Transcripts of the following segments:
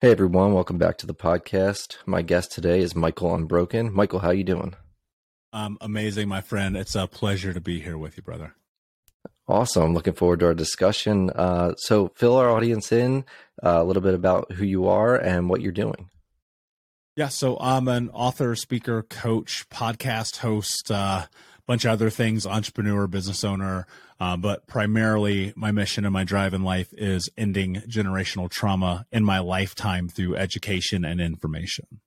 Hey everyone, welcome back to the podcast. My guest today is Michael Unbroken. Michael, how you doing? Um, amazing, my friend. It's a pleasure to be here with you, brother. Awesome. I'm looking forward to our discussion. Uh, so, fill our audience in uh, a little bit about who you are and what you're doing. Yeah, so I'm an author, speaker, coach, podcast host, a uh, bunch of other things, entrepreneur, business owner. Uh, but primarily, my mission and my drive in life is ending generational trauma in my lifetime through education and information.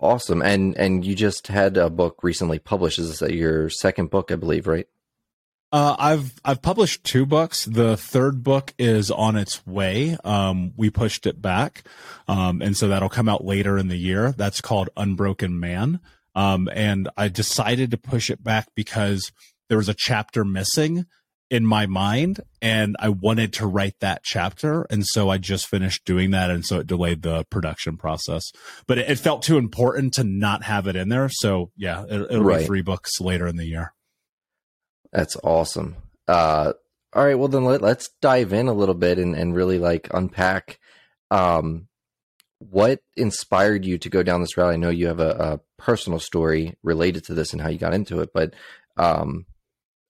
Awesome. And and you just had a book recently published. Is this your second book, I believe, right? Uh, I've I've published two books. The third book is on its way. Um, we pushed it back, um, and so that'll come out later in the year. That's called Unbroken Man. Um, and I decided to push it back because there was a chapter missing in my mind, and I wanted to write that chapter, and so I just finished doing that, and so it delayed the production process. But it, it felt too important to not have it in there. So yeah, it, will right. be three books later in the year. That's awesome. Uh, all right, well then let, us dive in a little bit and, and really like unpack um, what inspired you to go down this route. I know you have a, a personal story related to this and how you got into it, but um,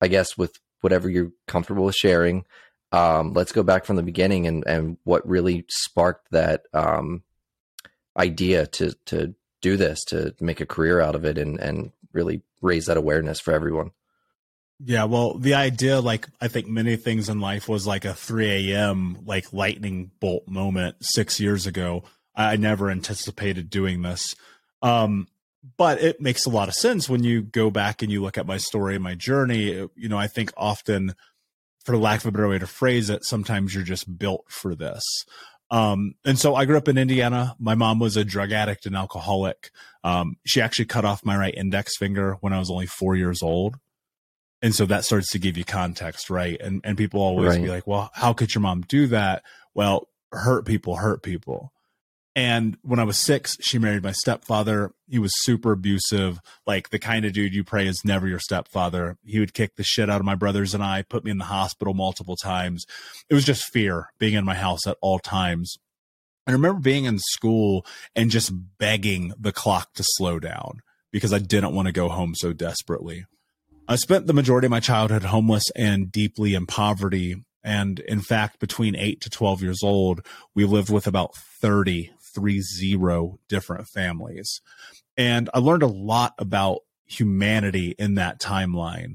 I guess with whatever you're comfortable with sharing, um, let's go back from the beginning and, and what really sparked that um, idea to to do this, to make a career out of it, and and really raise that awareness for everyone. Yeah, well, the idea, like I think many things in life, was like a 3 a.m. like lightning bolt moment six years ago. I never anticipated doing this, um, but it makes a lot of sense when you go back and you look at my story, my journey. You know, I think often, for lack of a better way to phrase it, sometimes you're just built for this. Um, and so I grew up in Indiana. My mom was a drug addict and alcoholic. Um, she actually cut off my right index finger when I was only four years old and so that starts to give you context right and and people always right. be like well how could your mom do that well hurt people hurt people and when i was six she married my stepfather he was super abusive like the kind of dude you pray is never your stepfather he would kick the shit out of my brothers and i put me in the hospital multiple times it was just fear being in my house at all times I remember being in school and just begging the clock to slow down because I didn't want to go home so desperately. I spent the majority of my childhood homeless and deeply in poverty. And in fact, between eight to 12 years old, we lived with about 30, three zero different families. And I learned a lot about humanity in that timeline.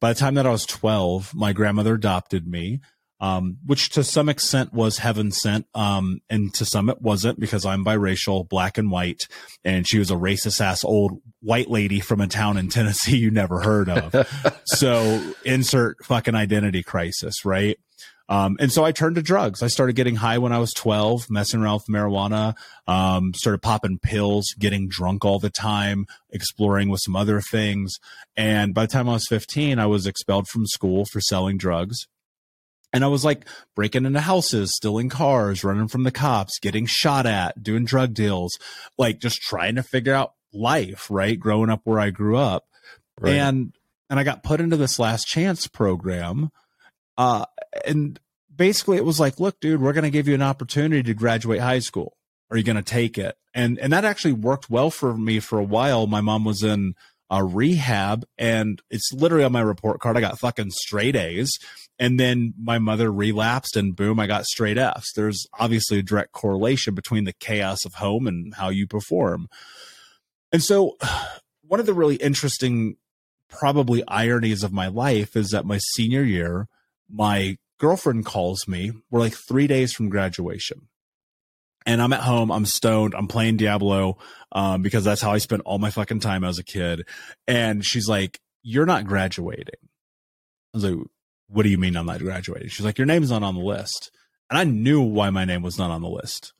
By the time that I was 12, my grandmother adopted me um, which to some extent was heaven sent, um, and to some it wasn't because I'm biracial, black and white, and she was a racist ass old white lady from a town in Tennessee you never heard of. so insert fucking identity crisis, right? Um, and so I turned to drugs. I started getting high when I was 12, messing around with marijuana, um, started popping pills, getting drunk all the time, exploring with some other things. And by the time I was 15, I was expelled from school for selling drugs. And I was like breaking into houses, stealing cars, running from the cops, getting shot at, doing drug deals, like just trying to figure out life, right? Growing up where I grew up. Right. And and I got put into this last chance program. Uh and basically it was like, look, dude, we're gonna give you an opportunity to graduate high school. Are you gonna take it? And and that actually worked well for me for a while. My mom was in a rehab and it's literally on my report card. I got fucking straight A's and then my mother relapsed and boom, I got straight F's. There's obviously a direct correlation between the chaos of home and how you perform. And so one of the really interesting probably ironies of my life is that my senior year, my girlfriend calls me. We're like 3 days from graduation and I'm at home, I'm stoned, I'm playing Diablo, um, because that's how I spent all my fucking time as a kid. And she's like, You're not graduating. I was like, What do you mean I'm not graduating? She's like, Your name's not on the list. And I knew why my name was not on the list.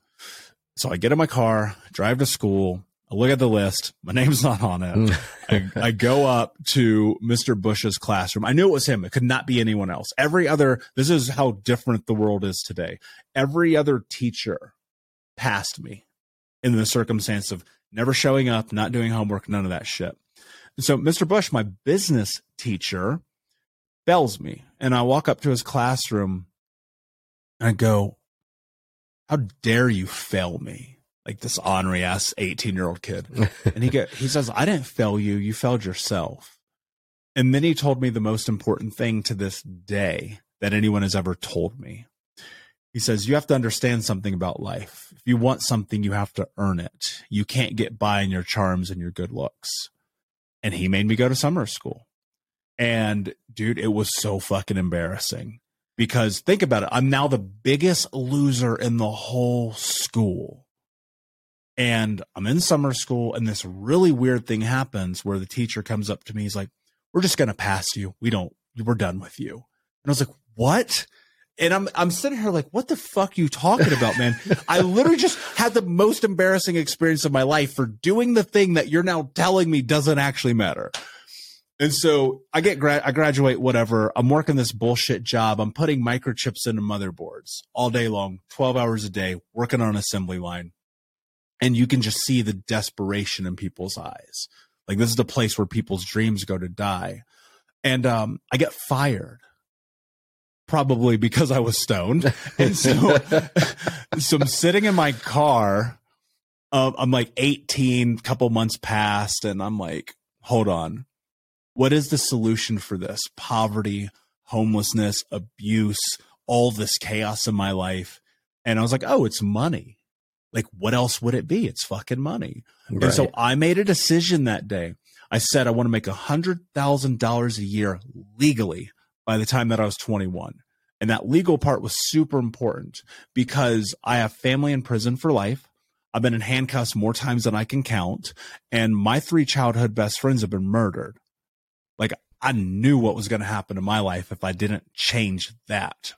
So I get in my car, drive to school, I look at the list, my name's not on it. Mm. I, I go up to Mr. Bush's classroom. I knew it was him. It could not be anyone else. Every other, this is how different the world is today. Every other teacher passed me in the circumstance of never showing up, not doing homework, none of that shit. And so Mr. Bush, my business teacher, bells me and I walk up to his classroom and I go, how dare you fail me? Like this ornery ass 18 year old kid. and he get, he says, I didn't fail you. You failed yourself. And then he told me the most important thing to this day that anyone has ever told me. He says, You have to understand something about life. If you want something, you have to earn it. You can't get by in your charms and your good looks. And he made me go to summer school. And dude, it was so fucking embarrassing because think about it. I'm now the biggest loser in the whole school. And I'm in summer school, and this really weird thing happens where the teacher comes up to me. He's like, We're just going to pass you. We don't, we're done with you. And I was like, What? And I'm I'm sitting here like, what the fuck you talking about, man? I literally just had the most embarrassing experience of my life for doing the thing that you're now telling me doesn't actually matter. And so I get gra- I graduate whatever. I'm working this bullshit job. I'm putting microchips into motherboards all day long, 12 hours a day, working on an assembly line. And you can just see the desperation in people's eyes. Like this is the place where people's dreams go to die. And um, I get fired probably because I was stoned. And so, so I'm sitting in my car. Um, I'm like 18, couple months past, and I'm like, hold on. What is the solution for this? Poverty, homelessness, abuse, all this chaos in my life. And I was like, oh, it's money. Like, what else would it be? It's fucking money. Right. And so I made a decision that day. I said, I want to make a hundred thousand dollars a year legally by the time that I was 21. And that legal part was super important because I have family in prison for life. I've been in handcuffs more times than I can count. And my three childhood best friends have been murdered. Like I knew what was going to happen in my life if I didn't change that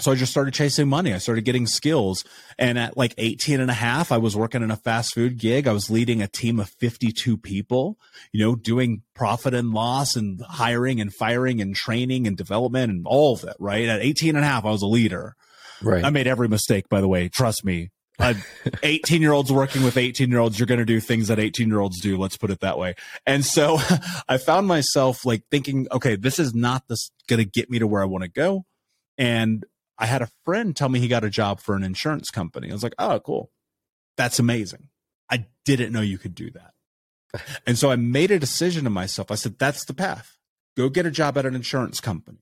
so I just started chasing money. I started getting skills. And at like 18 and a half, I was working in a fast food gig. I was leading a team of 52 people, you know, doing profit and loss and hiring and firing and training and development and all of it. Right. At 18 and a half, I was a leader. Right. I made every mistake, by the way. Trust me. 18 year olds working with 18 year olds, you're going to do things that 18 year olds do. Let's put it that way. And so I found myself like thinking, okay, this is not this going to get me to where I want to go. And I had a friend tell me he got a job for an insurance company. I was like, oh, cool. That's amazing. I didn't know you could do that. and so I made a decision to myself. I said, that's the path. Go get a job at an insurance company.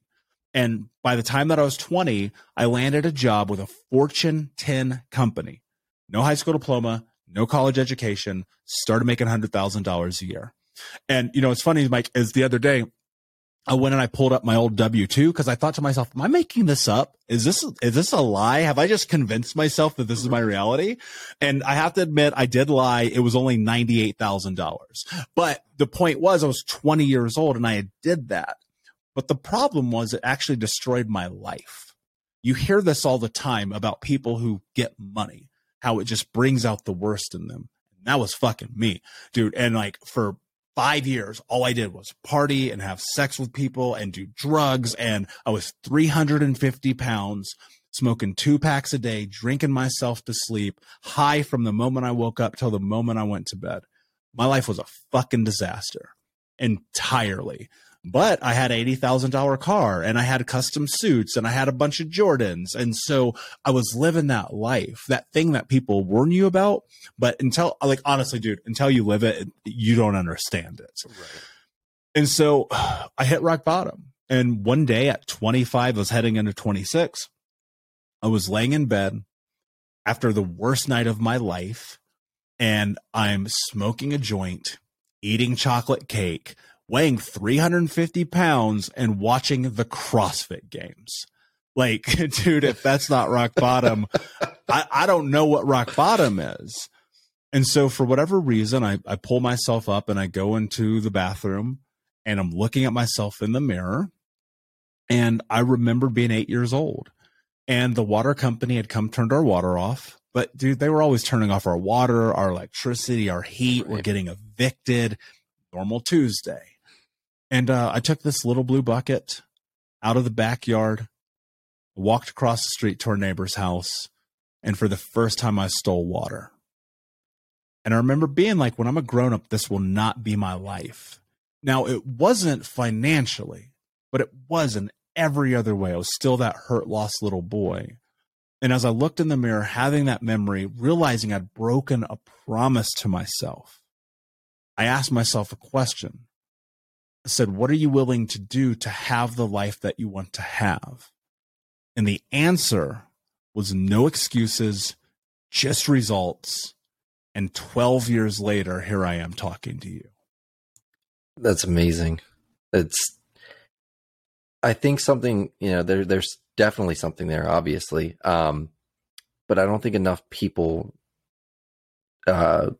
And by the time that I was 20, I landed a job with a Fortune 10 company. No high school diploma, no college education, started making $100,000 a year. And, you know, it's funny, Mike, is the other day, I went and I pulled up my old W two because I thought to myself, "Am I making this up? Is this is this a lie? Have I just convinced myself that this is my reality?" And I have to admit, I did lie. It was only ninety eight thousand dollars, but the point was, I was twenty years old and I did that. But the problem was, it actually destroyed my life. You hear this all the time about people who get money, how it just brings out the worst in them. That was fucking me, dude. And like for five years, all I did was party and have sex with people and do drugs. And I was 350 pounds, smoking two packs a day, drinking myself to sleep, high from the moment I woke up till the moment I went to bed. My life was a fucking disaster entirely but I had eighty thousand dollar car and I had custom suits and I had a bunch of Jordans, and so I was living that life, that thing that people warn you about. But until, like, honestly, dude, until you live it, you don't understand it. Right. And so I hit rock bottom. And one day at 25, I was heading into 26. I was laying in bed after the worst night of my life, and I'm smoking a joint, eating chocolate cake weighing 350 pounds and watching the CrossFit games. Like, dude, if that's not rock bottom, I, I don't know what rock bottom is. And so, for whatever reason, I, I pull myself up and I go into the bathroom and I'm looking at myself in the mirror. And I remember being eight years old and the water company had come turned our water off. But dude, they were always turning off our water, our electricity, our heat. Right. We're getting evicted. Normal Tuesday. And uh, I took this little blue bucket out of the backyard, walked across the street to our neighbor's house, and for the first time, I stole water. And I remember being like, when I'm a grown up, this will not be my life. Now, it wasn't financially, but it was in every other way. I was still that hurt, lost little boy. And as I looked in the mirror, having that memory, realizing I'd broken a promise to myself, I asked myself a question. Said, What are you willing to do to have the life that you want to have? And the answer was no excuses, just results. And 12 years later, here I am talking to you. That's amazing. It's, I think something, you know, there, there's definitely something there, obviously. Um, but I don't think enough people, uh,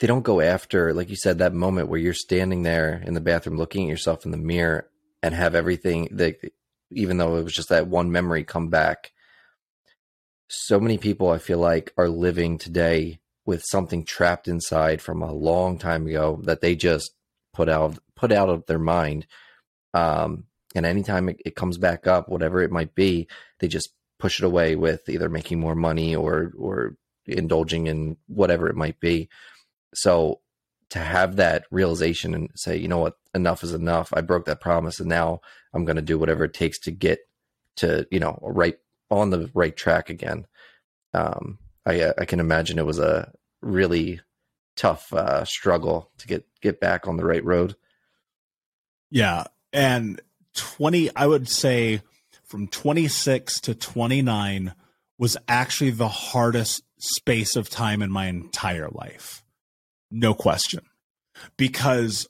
they don't go after, like you said, that moment where you're standing there in the bathroom looking at yourself in the mirror and have everything that, even though it was just that one memory come back. So many people I feel like are living today with something trapped inside from a long time ago that they just put out put out of their mind. Um, and anytime it, it comes back up, whatever it might be, they just push it away with either making more money or or indulging in whatever it might be. So to have that realization and say, you know what, enough is enough. I broke that promise, and now I'm going to do whatever it takes to get to you know right on the right track again. Um, I I can imagine it was a really tough uh, struggle to get get back on the right road. Yeah, and 20 i would say from 26 to 29 was actually the hardest space of time in my entire life no question. Because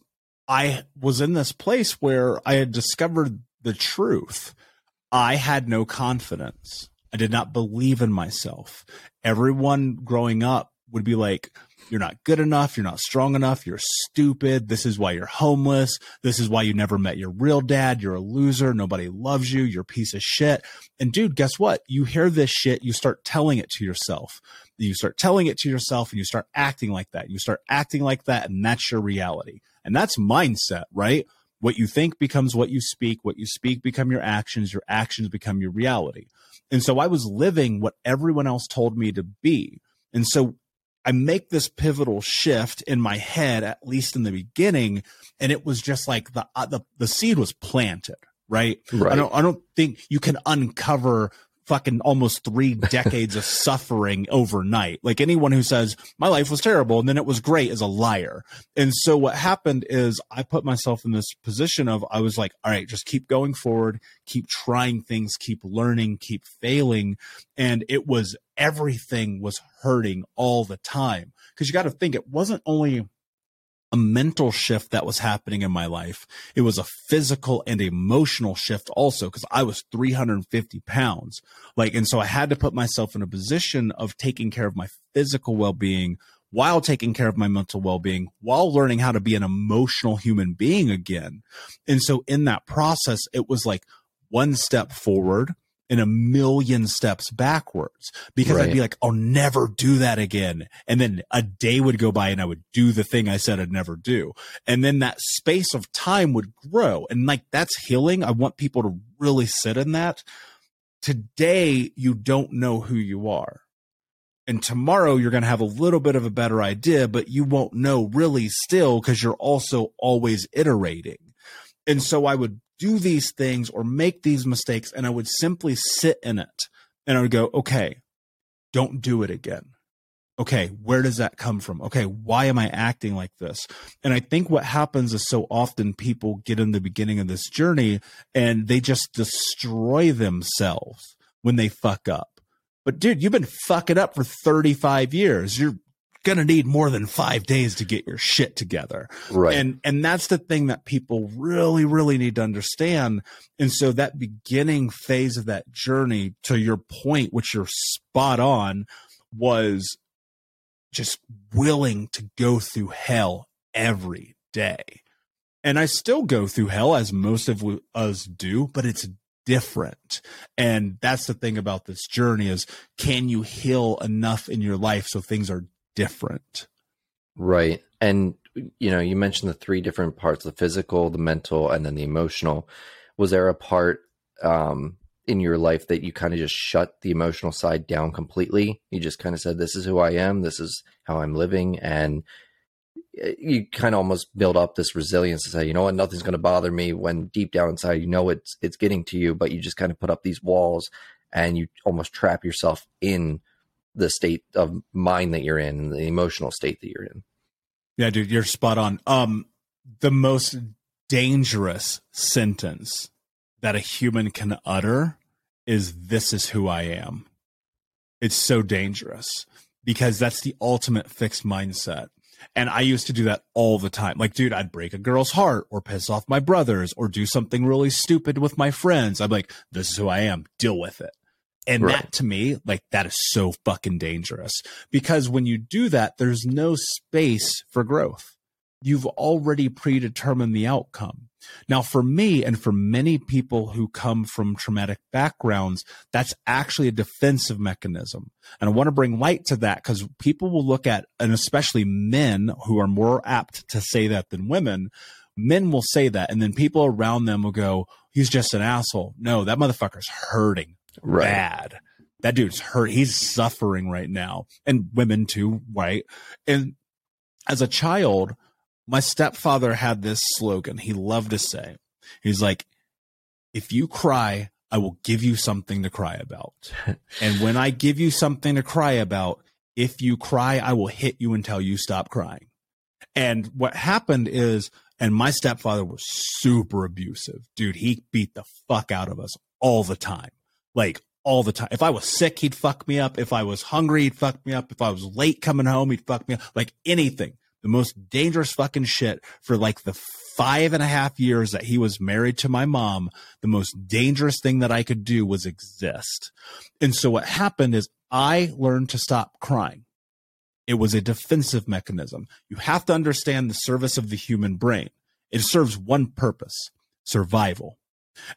i was in this place where i had discovered the truth. I had no confidence. I did not believe in myself. Everyone growing up would be like you're not good enough. You're not strong enough. You're stupid. This is why you're homeless. This is why you never met your real dad. You're a loser. Nobody loves you. You're a piece of shit. And dude, guess what? You hear this shit. You start telling it to yourself. You start telling it to yourself and you start acting like that. You start acting like that. And that's your reality. And that's mindset, right? What you think becomes what you speak. What you speak become your actions. Your actions become your reality. And so I was living what everyone else told me to be. And so I make this pivotal shift in my head, at least in the beginning, and it was just like the uh, the the seed was planted, right? right? I don't I don't think you can uncover fucking almost three decades of suffering overnight. Like anyone who says my life was terrible and then it was great is a liar. And so what happened is I put myself in this position of I was like, all right, just keep going forward, keep trying things, keep learning, keep failing. And it was everything was hurting all the time. Cause you got to think it wasn't only a mental shift that was happening in my life. It was a physical and emotional shift also because I was 350 pounds. Like, and so I had to put myself in a position of taking care of my physical well being while taking care of my mental well being, while learning how to be an emotional human being again. And so in that process, it was like one step forward, in a million steps backwards because right. I'd be like, I'll never do that again. And then a day would go by and I would do the thing I said I'd never do. And then that space of time would grow. And like that's healing. I want people to really sit in that. Today, you don't know who you are. And tomorrow, you're going to have a little bit of a better idea, but you won't know really still because you're also always iterating. And so I would do these things or make these mistakes and I would simply sit in it and I would go, okay, don't do it again. Okay, where does that come from? Okay, why am I acting like this? And I think what happens is so often people get in the beginning of this journey and they just destroy themselves when they fuck up. But dude, you've been fucking up for 35 years. You're going to need more than five days to get your shit together. Right. And, and that's the thing that people really, really need to understand. And so that beginning phase of that journey to your point, which you're spot on was just willing to go through hell every day. And I still go through hell as most of us do, but it's different. And that's the thing about this journey is can you heal enough in your life so things are different. Right. And you know, you mentioned the three different parts, the physical, the mental, and then the emotional. Was there a part um in your life that you kind of just shut the emotional side down completely? You just kind of said, This is who I am, this is how I'm living, and you kind of almost build up this resilience to say, you know what, nothing's going to bother me when deep down inside you know it's it's getting to you, but you just kind of put up these walls and you almost trap yourself in the state of mind that you're in, the emotional state that you're in. Yeah, dude, you're spot on. Um, the most dangerous sentence that a human can utter is "This is who I am." It's so dangerous because that's the ultimate fixed mindset. And I used to do that all the time. Like, dude, I'd break a girl's heart or piss off my brothers or do something really stupid with my friends. I'm like, this is who I am. Deal with it. And right. that to me, like, that is so fucking dangerous because when you do that, there's no space for growth. You've already predetermined the outcome. Now, for me and for many people who come from traumatic backgrounds, that's actually a defensive mechanism. And I want to bring light to that because people will look at, and especially men who are more apt to say that than women, men will say that. And then people around them will go, he's just an asshole. No, that motherfucker's hurting right. bad. That dude's hurt. He's suffering right now. And women too, right? And as a child, my stepfather had this slogan he loved to say. He's like, if you cry, I will give you something to cry about. and when I give you something to cry about, if you cry, I will hit you until you stop crying. And what happened is, and my stepfather was super abusive. Dude, he beat the fuck out of us all the time. Like all the time. If I was sick, he'd fuck me up. If I was hungry, he'd fuck me up. If I was late coming home, he'd fuck me up. Like anything the most dangerous fucking shit for like the five and a half years that he was married to my mom. The most dangerous thing that I could do was exist. And so what happened is I learned to stop crying. It was a defensive mechanism. You have to understand the service of the human brain. It serves one purpose survival.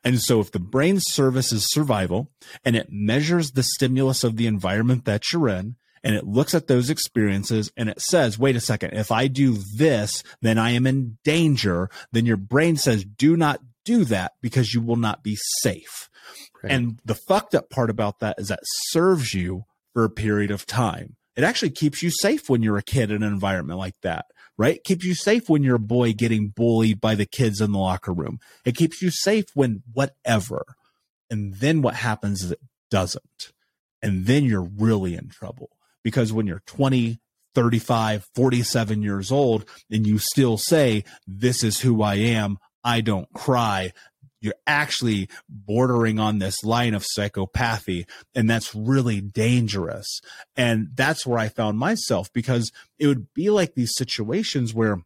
And so, if the brain service is survival and it measures the stimulus of the environment that you're in, and it looks at those experiences and it says, wait a second, if I do this, then I am in danger. Then your brain says, do not do that because you will not be safe. Right. And the fucked up part about that is that serves you for a period of time. It actually keeps you safe when you're a kid in an environment like that, right? It keeps you safe when you're a boy getting bullied by the kids in the locker room. It keeps you safe when whatever. And then what happens is it doesn't. And then you're really in trouble because when you're 20, 35, 47 years old and you still say, This is who I am, I don't cry, you're actually bordering on this line of psychopathy. And that's really dangerous. And that's where I found myself because it would be like these situations where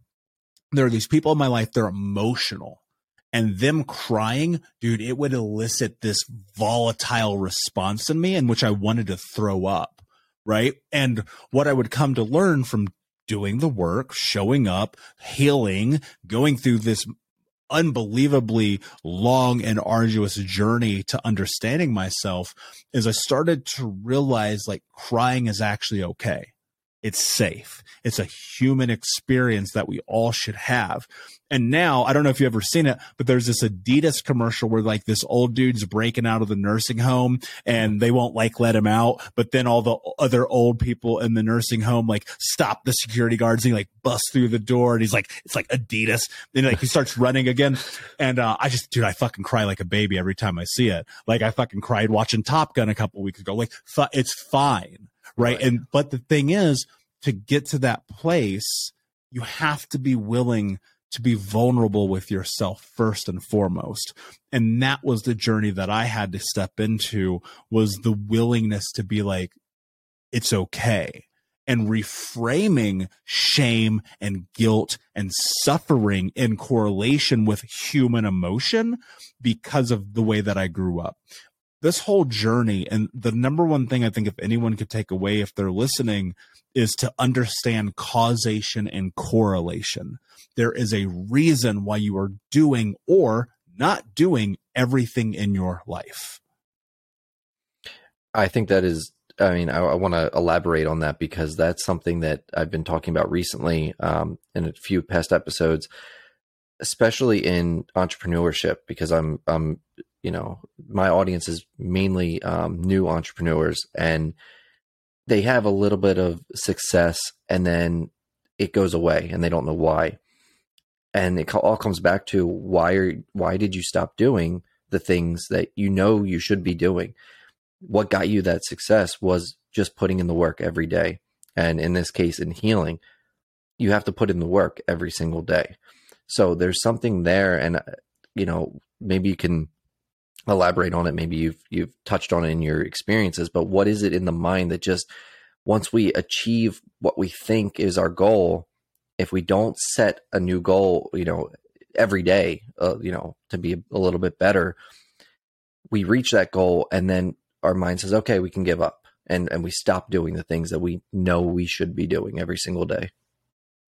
there are these people in my life, they're emotional. And them crying, dude, it would elicit this volatile response in me in which I wanted to throw up right? And what I would come to learn from doing the work, showing up, healing, going through this unbelievably long and arduous journey to understanding myself is I started to realize like crying is actually okay. It's safe. It's a human experience that we all should have. And now, I don't know if you've ever seen it, but there's this Adidas commercial where like this old dude's breaking out of the nursing home and they won't like let him out. But then all the other old people in the nursing home like stop the security guards and he like busts through the door and he's like, it's like Adidas. Then like he starts running again. And, uh, I just, dude, I fucking cry like a baby every time I see it. Like I fucking cried watching Top Gun a couple weeks ago. Like it's fine. Right? right. And, but the thing is to get to that place, you have to be willing to be vulnerable with yourself first and foremost and that was the journey that i had to step into was the willingness to be like it's okay and reframing shame and guilt and suffering in correlation with human emotion because of the way that I grew up. This whole journey, and the number one thing I think if anyone could take away if they're listening is to understand causation and correlation there is a reason why you are doing or not doing everything in your life. I think that is, I mean, I, I want to elaborate on that because that's something that I've been talking about recently um, in a few past episodes, especially in entrepreneurship, because I'm, I'm, you know, my audience is mainly um, new entrepreneurs and they have a little bit of success and then it goes away and they don't know why and it all comes back to why are why did you stop doing the things that you know you should be doing what got you that success was just putting in the work every day. And in this case, in healing, you have to put in the work every single day. So there's something there, and uh, you know maybe you can elaborate on it. Maybe you've you've touched on it in your experiences, but what is it in the mind that just once we achieve what we think is our goal, if we don't set a new goal, you know, every day, uh, you know, to be a little bit better, we reach that goal and then our mind says, okay, we can give up. And, and we stop doing the things that we know we should be doing every single day.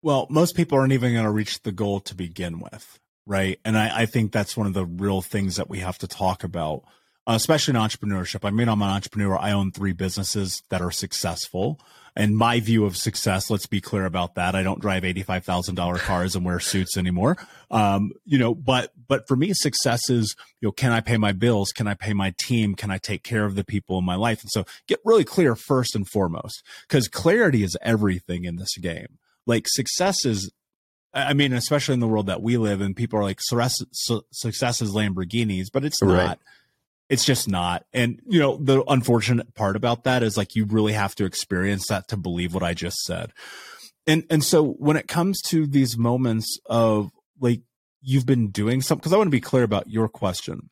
Well, most people aren't even going to reach the goal to begin with. Right. And I, I think that's one of the real things that we have to talk about, uh, especially in entrepreneurship. I mean, I'm an entrepreneur. I own three businesses that are successful and my view of success, let's be clear about that. I don't drive $85,000 cars and wear suits anymore. Um, you know, but, but for me, success is, you know, can I pay my bills? Can I pay my team? Can I take care of the people in my life? And so get really clear first and foremost, because clarity is everything in this game. Like success is I mean, especially in the world that we live in, people are like, success is Lamborghinis, but it's not. Right. It's just not. And, you know, the unfortunate part about that is like you really have to experience that to believe what I just said. And, and so when it comes to these moments of like you've been doing something, because I want to be clear about your question,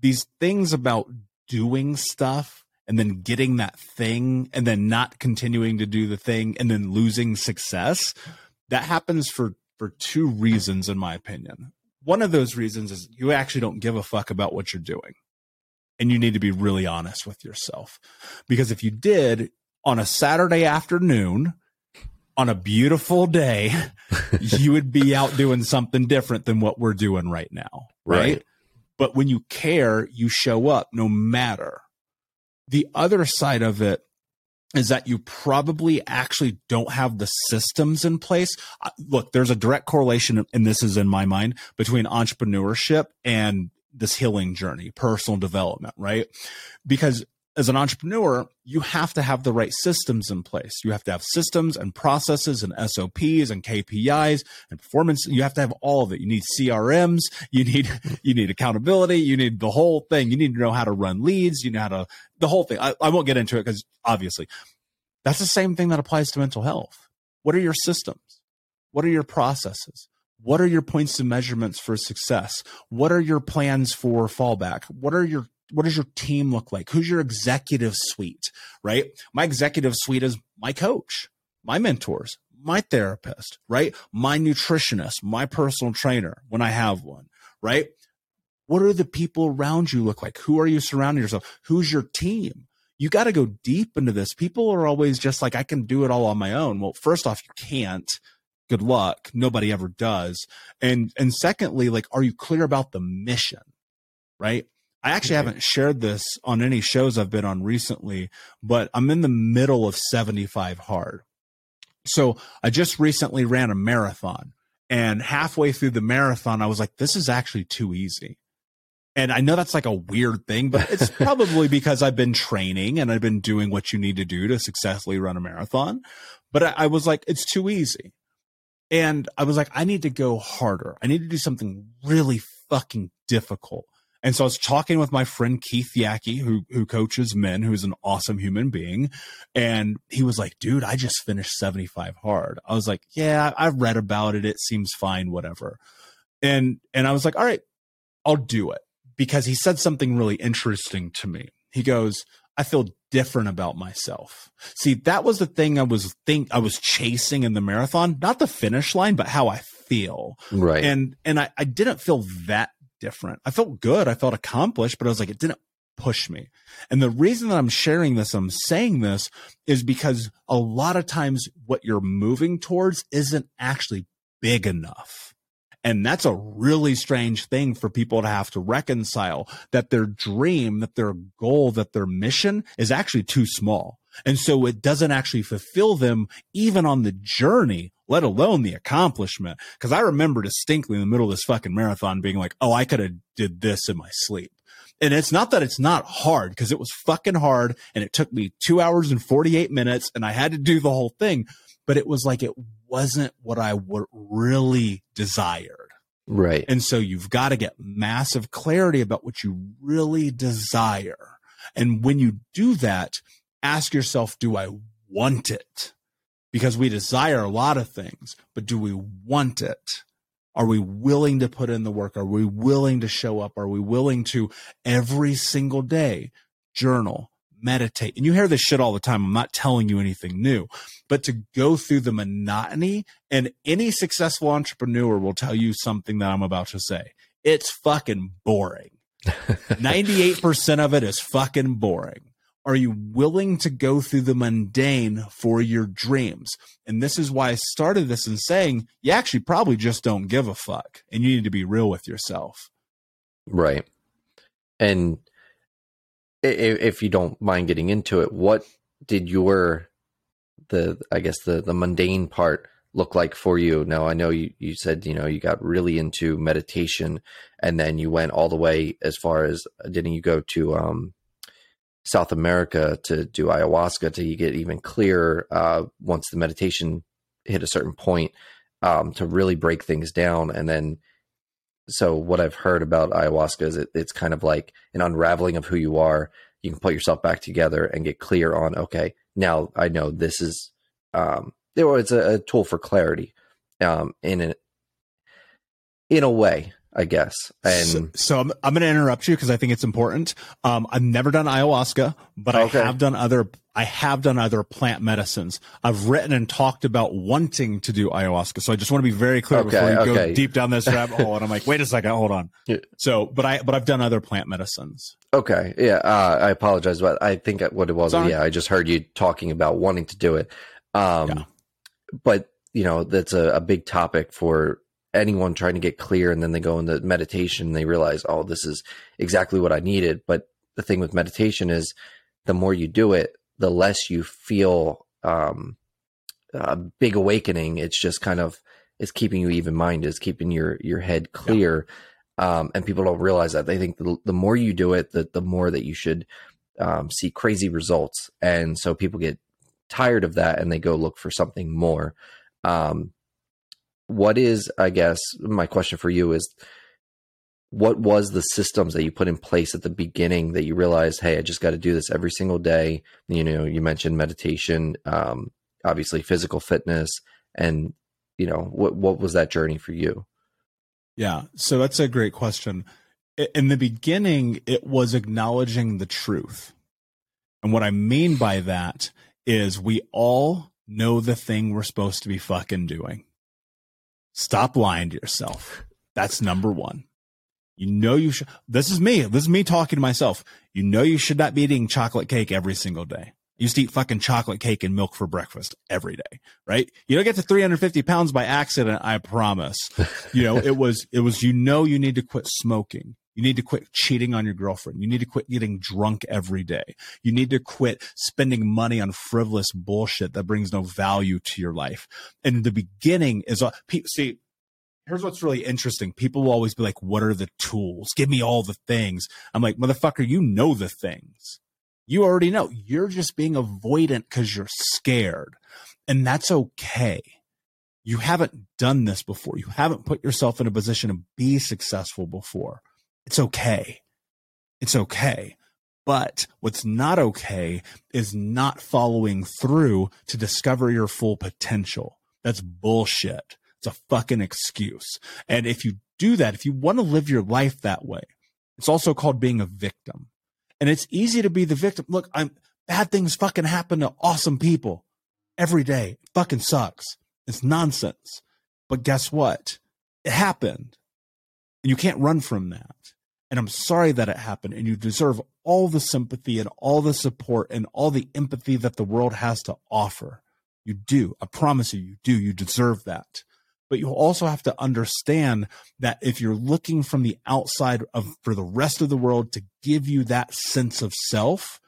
these things about doing stuff and then getting that thing and then not continuing to do the thing and then losing success, that happens for, for two reasons, in my opinion. One of those reasons is you actually don't give a fuck about what you're doing and you need to be really honest with yourself. Because if you did on a Saturday afternoon, on a beautiful day, you would be out doing something different than what we're doing right now. Right? right. But when you care, you show up no matter. The other side of it is that you probably actually don't have the systems in place. Uh, look, there's a direct correlation, and this is in my mind, between entrepreneurship and this healing journey, personal development, right? Because as an entrepreneur, you have to have the right systems in place. You have to have systems and processes and SOPs and KPIs and performance. You have to have all of it. You need CRMs. You need, you need accountability. You need the whole thing. You need to know how to run leads. You know how to, the whole thing. I, I won't get into it because obviously that's the same thing that applies to mental health. What are your systems? What are your processes? What are your points of measurements for success? What are your plans for fallback? What are your what does your team look like? Who's your executive suite? Right? My executive suite is my coach, my mentors, my therapist, right? My nutritionist, my personal trainer when I have one, right? What are the people around you look like? Who are you surrounding yourself? Who's your team? You got to go deep into this. People are always just like, I can do it all on my own. Well, first off, you can't good luck nobody ever does and and secondly like are you clear about the mission right i actually haven't shared this on any shows i've been on recently but i'm in the middle of 75 hard so i just recently ran a marathon and halfway through the marathon i was like this is actually too easy and I know that's like a weird thing, but it's probably because I've been training and I've been doing what you need to do to successfully run a marathon. But I, I was like, it's too easy. And I was like, I need to go harder. I need to do something really fucking difficult. And so I was talking with my friend Keith Yackey, who who coaches men, who's an awesome human being, and he was like, "Dude, I just finished 75 hard." I was like, "Yeah, I've read about it. It seems fine, whatever." And and I was like, "All right, I'll do it." Because he said something really interesting to me. He goes, "I feel different about myself. See, that was the thing I was think I was chasing in the marathon, not the finish line, but how I feel. Right. And and I, I didn't feel that different. I felt good. I felt accomplished, but I was like, it didn't push me. And the reason that I'm sharing this, I'm saying this is because a lot of times what you're moving towards isn't actually big enough. And that's a really strange thing for people to have to reconcile that their dream, that their goal, that their mission is actually too small. And so it doesn't actually fulfill them even on the journey, let alone the accomplishment. Cause I remember distinctly in the middle of this fucking marathon being like, Oh, I could have did this in my sleep. And it's not that it's not hard because it was fucking hard and it took me two hours and 48 minutes and I had to do the whole thing, but it was like it wasn't what I would really desired. Right. And so you've got to get massive clarity about what you really desire. And when you do that, ask yourself, do I want it? Because we desire a lot of things, but do we want it? Are we willing to put in the work? Are we willing to show up? Are we willing to every single day journal, meditate? And you hear this shit all the time. I'm not telling you anything new, but to go through the monotony and any successful entrepreneur will tell you something that I'm about to say. It's fucking boring. 98% of it is fucking boring. Are you willing to go through the mundane for your dreams? And this is why I started this in saying you actually probably just don't give a fuck and you need to be real with yourself. Right. And if you don't mind getting into it, what did your the I guess the the mundane part look like for you? Now I know you you said you know you got really into meditation, and then you went all the way as far as didn't you go to um, South America to do ayahuasca to get even clearer uh, once the meditation hit a certain point um, to really break things down. And then, so what I've heard about ayahuasca is it, it's kind of like an unraveling of who you are. You can put yourself back together and get clear on, okay, now I know this is, um, it's a, a tool for clarity um, in a, in a way. I guess. And so, so I'm, I'm going to interrupt you because I think it's important. Um, I've never done ayahuasca, but okay. I have done other. I have done other plant medicines. I've written and talked about wanting to do ayahuasca. So I just want to be very clear okay, before you okay. go deep down this rabbit hole. And I'm like, wait a second, hold on. Yeah. So, but I, but I've done other plant medicines. Okay, yeah. Uh, I apologize, but I think what it was, Sorry. yeah, I just heard you talking about wanting to do it. Um, yeah. but you know, that's a, a big topic for anyone trying to get clear and then they go into meditation and they realize, oh, this is exactly what I needed. But the thing with meditation is the more you do it, the less you feel um, a big awakening. It's just kind of it's keeping you even minded, it's keeping your your head clear. Yeah. Um, and people don't realize that. They think the, the more you do it, the the more that you should um, see crazy results. And so people get tired of that and they go look for something more. Um, what is i guess my question for you is what was the systems that you put in place at the beginning that you realized hey i just got to do this every single day? You know you mentioned meditation um, obviously physical fitness and you know what what was that journey for you? Yeah so that's a great question. In the beginning it was acknowledging the truth. And what i mean by that is we all know the thing we're supposed to be fucking doing Stop lying to yourself. That's number one. You know you should. This is me. This is me talking to myself. You know you should not be eating chocolate cake every single day. You used to eat fucking chocolate cake and milk for breakfast every day, right? You don't get to 350 pounds by accident. I promise. You know, it was, it was, you know, you need to quit smoking. You need to quit cheating on your girlfriend. You need to quit getting drunk every day. You need to quit spending money on frivolous bullshit that brings no value to your life. And the beginning is, uh, see, here's what's really interesting. People will always be like, what are the tools? Give me all the things. I'm like, motherfucker, you know the things. You already know. You're just being avoidant because you're scared. And that's okay. You haven't done this before. You haven't put yourself in a position to be successful before. It's okay. It's okay. But what's not okay is not following through to discover your full potential. That's bullshit. It's a fucking excuse. And if you do that, if you want to live your life that way, it's also called being a victim. And it's easy to be the victim. Look, I'm bad things fucking happen to awesome people every day. It fucking sucks. It's nonsense. But guess what? It happened. And you can't run from that. And I'm sorry that it happened. And you deserve all the sympathy and all the support and all the empathy that the world has to offer. You do. I promise you, you do. You deserve that. But you also have to understand that if you're looking from the outside of for the rest of the world to give you that sense of self,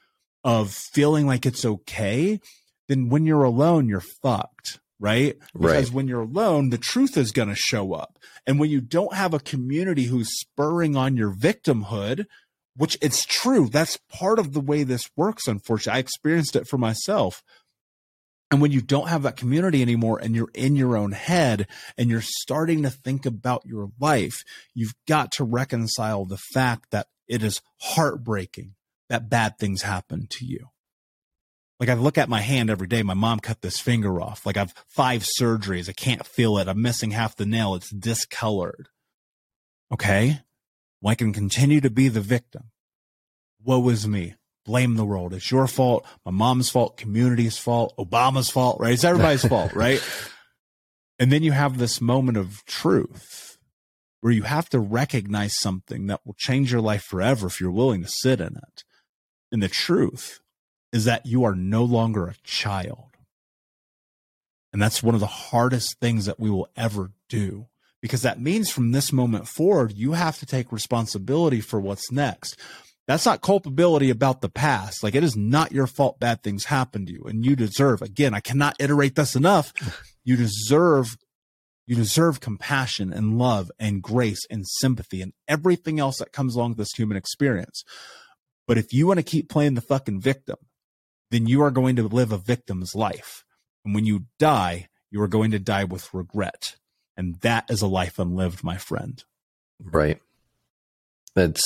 of feeling like it's okay, then when you're alone, you're fucked right? Because right. when you're alone, the truth is going to show up. And when you don't have a community who's spurring on your victimhood, which it's true, that's part of the way this works, unfortunately. I experienced it for myself. And when you don't have that community anymore and you're in your own head and you're starting to think about your life, you've got to reconcile the fact that it is heartbreaking, that bad things happen to you. Like I look at my hand every day. My mom cut this finger off. Like I've five surgeries. I can't feel it. I'm missing half the nail. It's discolored. Okay. Well, I can continue to be the victim. Woe is me. Blame the world. It's your fault. My mom's fault. Community's fault. Obama's fault, right? It's everybody's fault, right? And then you have this moment of truth where you have to recognize something that will change your life forever if you're willing to sit in it. And the truth is that you are no longer a child. And that's one of the hardest things that we will ever do because that means from this moment forward, you have to take responsibility for what's next. That's not culpability about the past. Like it is not your fault bad things happen to you and you deserve, again, I cannot iterate this enough. You deserve, you deserve compassion and love and grace and sympathy and everything else that comes along with this human experience. But if you want to keep playing the fucking victim, then you are going to live a victim's life. And when you die, you are going to die with regret. And that is a life unlived, my friend. Right. That's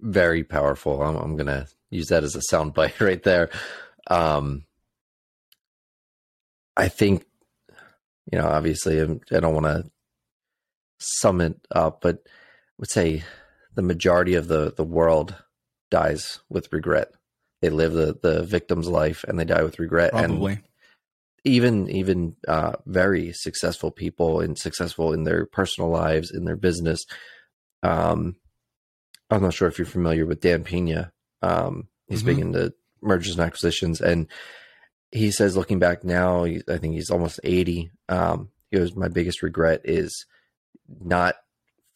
very powerful. I'm, I'm going to use that as a soundbite right there. Um, I think, you know, obviously, I'm, I don't want to sum it up, but I would say the majority of the, the world dies with regret they live the the victim's life and they die with regret. Probably. and even even uh, very successful people and successful in their personal lives in their business. Um i'm not sure if you're familiar with dan pena. Um he's mm-hmm. big into mergers and acquisitions. And he says looking back now i think he's almost 80 um he goes my biggest regret is not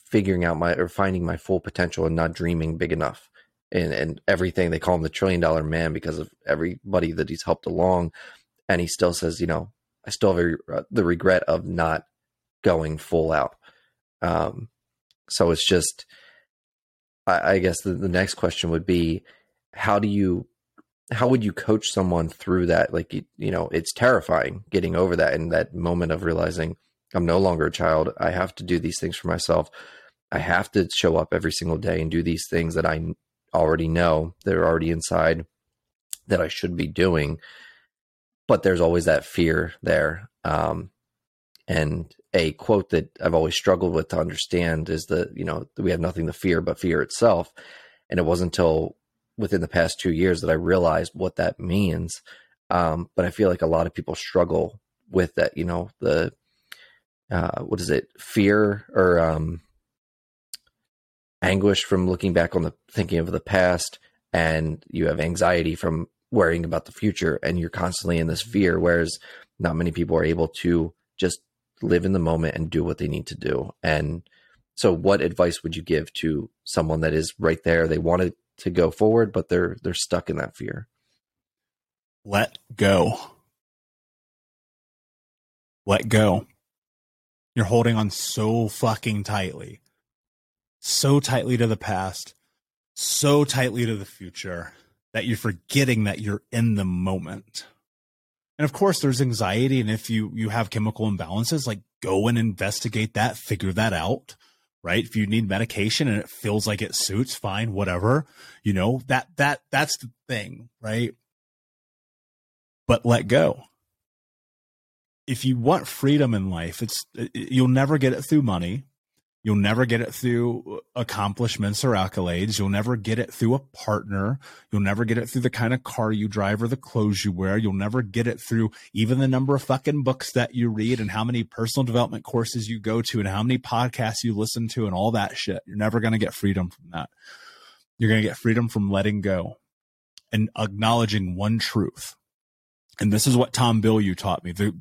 figuring out my or finding my full potential and not dreaming big enough and, and everything. They call him the trillion dollar man because of everybody that he's helped along. And he still says, you know, I still have a, uh, the regret of not going full out. Um, so it's just, I, I guess the, the next question would be, how do you, how would you coach someone through that? Like, you, you know, it's terrifying getting over that and that moment of realizing I'm no longer a child. I have to do these things for myself. I have to show up every single day and do these things that I already know they're already inside that I should be doing. But there's always that fear there. Um, and a quote that I've always struggled with to understand is that, you know, we have nothing to fear but fear itself. And it wasn't until within the past two years that I realized what that means. Um, but I feel like a lot of people struggle with that, you know, the, uh, what is it, fear or, um, anguish from looking back on the thinking of the past and you have anxiety from worrying about the future and you're constantly in this mm-hmm. fear whereas not many people are able to just live in the moment and do what they need to do. And so what advice would you give to someone that is right there? They wanted to go forward but they're they're stuck in that fear. Let go. Let go. You're holding on so fucking tightly so tightly to the past, so tightly to the future that you're forgetting that you're in the moment. And of course, there's anxiety. And if you, you have chemical imbalances, like go and investigate that, figure that out, right? If you need medication and it feels like it suits, fine, whatever, you know, that, that, that's the thing, right? But let go. If you want freedom in life, it's, you'll never get it through money. You'll never get it through uh, accomplishments or accolades. You'll never get it through a partner. You'll never get it through the kind of car you drive or the clothes you wear. You'll never get it through even the number of fucking books that you read and how many personal development courses you go to and how many podcasts you listen to and all that shit. You're never going to get freedom from that. You're going to get freedom from letting go and acknowledging one truth. And this is what Tom Bilyeu taught me. The,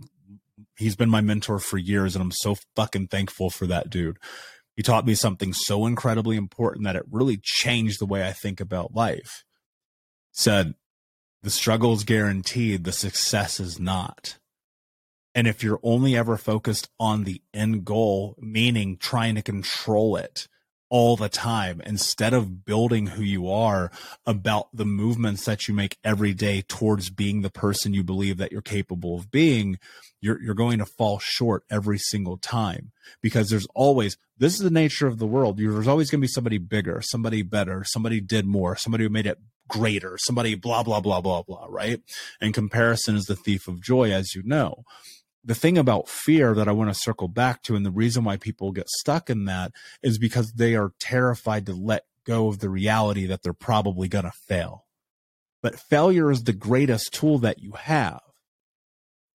he's been my mentor for years and I'm so fucking thankful for that dude. He taught me something so incredibly important that it really changed the way I think about life. Said, the struggle is guaranteed, the success is not. And if you're only ever focused on the end goal, meaning trying to control it, all the time instead of building who you are about the movements that you make every day towards being the person you believe that you're capable of being you're you're going to fall short every single time. Because there's always this is the nature of the world. There's always going to be somebody bigger somebody better somebody did more somebody who made it greater somebody blah blah blah blah blah right? And comparison is the thief of joy as you know the thing about fear that I want to circle back to, and the reason why people get stuck in that is because they are terrified to let go of the reality that they're probably going to fail. But failure is the greatest tool that you have.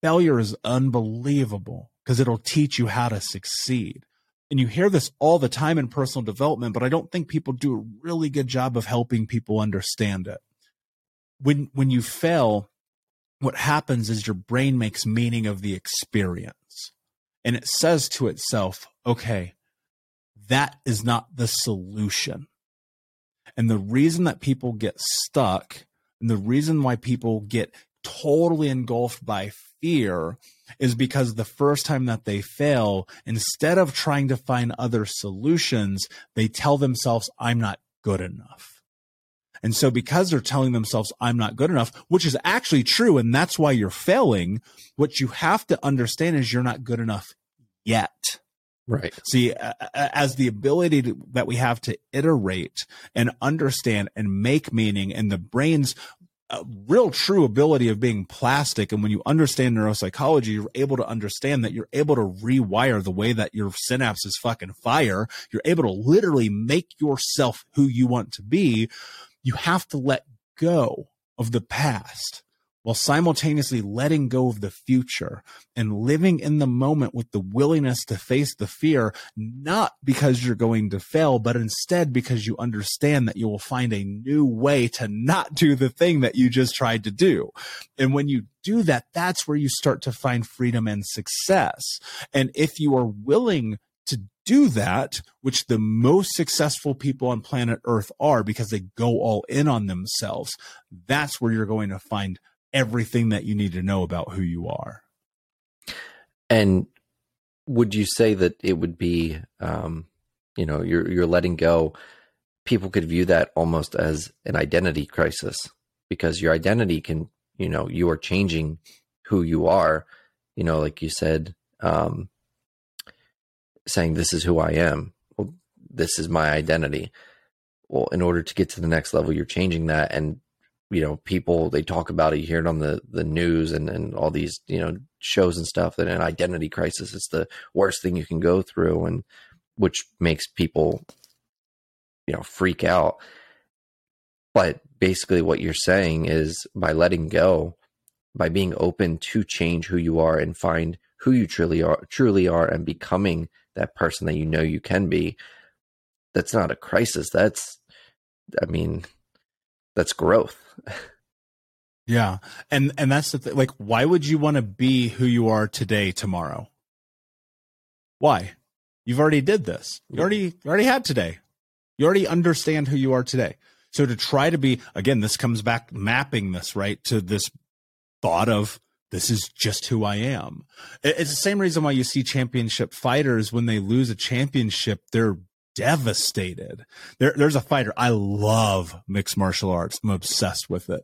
Failure is unbelievable because it'll teach you how to succeed. And you hear this all the time in personal development, but I don't think people do a really good job of helping people understand it. When, when you fail, what happens is your brain makes meaning of the experience and it says to itself, okay, that is not the solution. And the reason that people get stuck and the reason why people get totally engulfed by fear is because the first time that they fail, instead of trying to find other solutions, they tell themselves, I'm not good enough. And so because they're telling themselves, I'm not good enough, which is actually true. And that's why you're failing. What you have to understand is you're not good enough yet. Right. See, as the ability to, that we have to iterate and understand and make meaning and the brain's a real true ability of being plastic. And when you understand neuropsychology, you're able to understand that you're able to rewire the way that your synapses fucking fire. You're able to literally make yourself who you want to be you have to let go of the past while simultaneously letting go of the future and living in the moment with the willingness to face the fear, not because you're going to fail, but instead because you understand that you will find a new way to not do the thing that you just tried to do. And when you do that, that's where you start to find freedom and success. And if you are willing do that, which the most successful people on planet Earth are because they go all in on themselves, that's where you're going to find everything that you need to know about who you are. And would you say that it would be, um, you know, you're you're letting go? People could view that almost as an identity crisis because your identity can, you know, you are changing who you are. You know, like you said, um, saying this is who I am. Well, this is my identity. Well, in order to get to the next level, you're changing that. And, you know, people, they talk about it, you hear it on the, the news and, and all these, you know, shows and stuff that an identity crisis is the worst thing you can go through and which makes people, you know, freak out. But basically what you're saying is by letting go, by being open to change who you are and find who you truly are truly are and becoming that person that you know you can be that's not a crisis. That's i mean that's growth. Yeah. And and that's the thing like why would you want to be who you are today tomorrow? Why? You've already did this. You already you already had today. You already understand who you are today. So to try to be again this comes back mapping this right to this thought of this is just who I am. It's the same reason why you see championship fighters when they lose a championship, they're devastated. There, there's a fighter. I love mixed martial arts. I'm obsessed with it.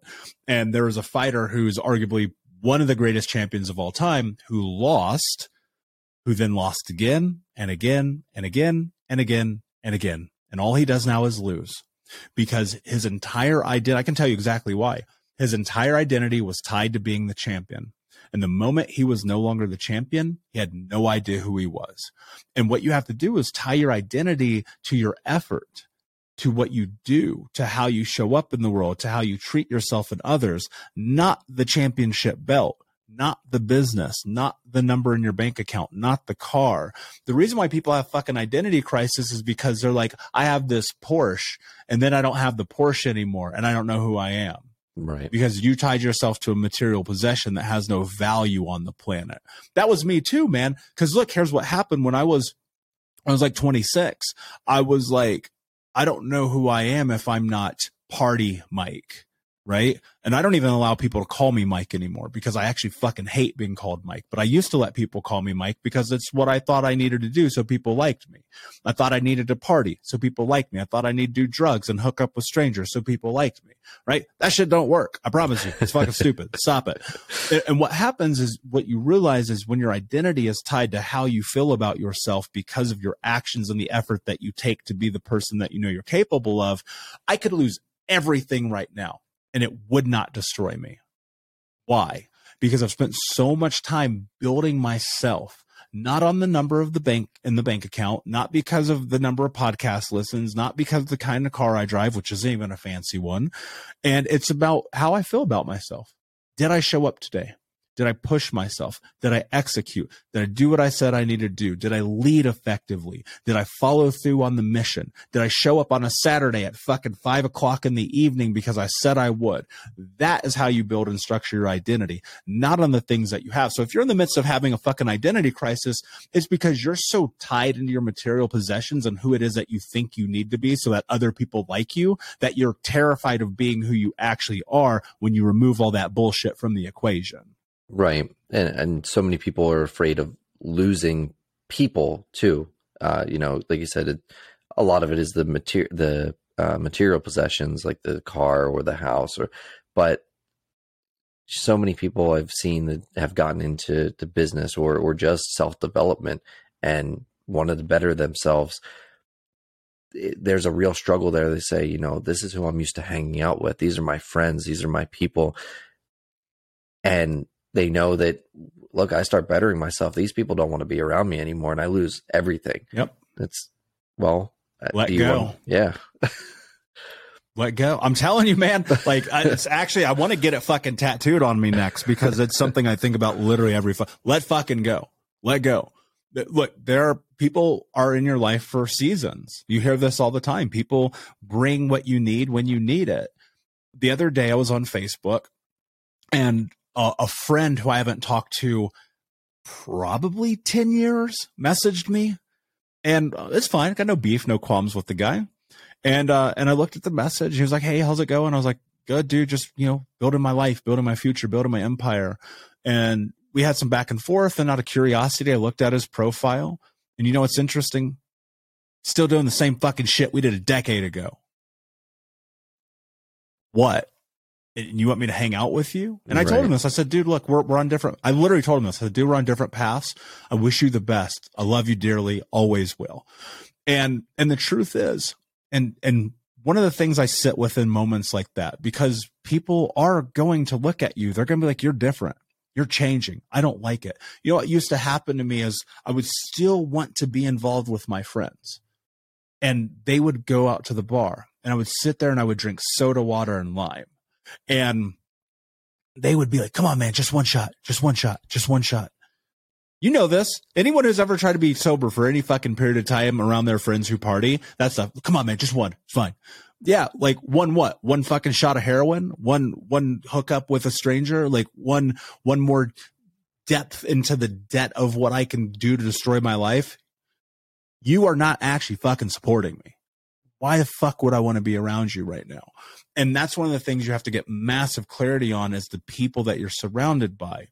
And there was a fighter who's arguably one of the greatest champions of all time who lost, who then lost again and again and again and again and again. And all he does now is lose because his entire idea, I can tell you exactly why. His entire identity was tied to being the champion. And the moment he was no longer the champion, he had no idea who he was. And what you have to do is tie your identity to your effort, to what you do, to how you show up in the world, to how you treat yourself and others, not the championship belt not the business, not the number in your bank account, not the car. The reason why people have fucking identity crisis is because they're like, I have this Porsche and then I don't have the Porsche anymore and I don't know who I am. Right. Because you tied yourself to a material possession that has no value on the planet. That was me too, man. Cause look, here's what happened when I was, I was like 26. I was like, I don't know who I am if I'm not party Mike. Right? And I don't even allow people to call me Mike anymore because I actually fucking hate being called Mike. But I used to let people call me Mike because it's what I thought I needed to do so people liked me. I thought I needed to party so people liked me. I thought I need to do drugs and hook up with strangers so people liked me, right? That shit don't work. I promise you. It's fucking stupid. Stop it. And what happens is what you realize is when your identity is tied to how you feel about yourself because of your actions and the effort that you take to be the person that you know you're capable of, I could lose everything right now and it would not destroy me. Why? Because I've spent so much time building myself, not on the number of the bank in the bank account, not because of the number of podcast listens, not because of the kind of car I drive, which isn't even a fancy one. And it's about how I feel about myself. Did I show up today? Did I push myself? Did I execute? Did I do what I said I needed to do? Did I lead effectively? Did I follow through on the mission? Did I show up on a Saturday at fucking five o'clock in the evening because I said I would? That is how you build and structure your identity, not on the things that you have. So if you're in the midst of having a fucking identity crisis, it's because you're so tied into your material possessions and who it is that you think you need to be so that other people like you that you're terrified of being who you actually are when you remove all that bullshit from the equation. Right. And and so many people are afraid of losing people too. Uh, you know, like you said, it, a lot of it is the material the uh, material possessions like the car or the house or but so many people I've seen that have gotten into the business or or just self development and wanted to better themselves. There's a real struggle there. They say, you know, this is who I'm used to hanging out with. These are my friends. These are my people. And they know that look, I start bettering myself. These people don't want to be around me anymore, and I lose everything. Yep. It's well, uh, let go. Want, yeah. let go. I'm telling you, man. Like, I, it's actually, I want to get it fucking tattooed on me next because it's something I think about literally every. Fu- let fucking go. Let go. Look, there are people are in your life for seasons. You hear this all the time. People bring what you need when you need it. The other day, I was on Facebook, and a friend who I haven't talked to probably 10 years messaged me and uh, it's fine. Got no beef, no qualms with the guy. And, uh, and I looked at the message. He was like, Hey, how's it going? I was like, good, dude. Just, you know, building my life, building my future, building my empire. And we had some back and forth. And out of curiosity, I looked at his profile. And you know what's interesting? Still doing the same fucking shit we did a decade ago. What? And you want me to hang out with you? And I told him this. I said, dude, look, we're, we're on different, I literally told him this. I said, dude, we're on different paths. I wish you the best. I love you dearly. Always will. And, and the truth is, and, and one of the things I sit with in moments like that, because people are going to look at you. They're going to be like, you're different. You're changing. I don't like it. You know what used to happen to me is I would still want to be involved with my friends and they would go out to the bar and I would sit there and I would drink soda water and lime and they would be like, come on, man, just one shot, just one shot, just one shot. You know this. Anyone who's ever tried to be sober for any fucking period of time around their friends who party, that's a come on, man, just one. It's fine. Yeah, like one what? One fucking shot of heroin, one one hookup with a stranger, like one one more depth into the debt of what I can do to destroy my life. You are not actually fucking supporting me. Why the fuck would I want to be around you right now? and that's one of the things you have to get massive clarity on is the people that you're surrounded by.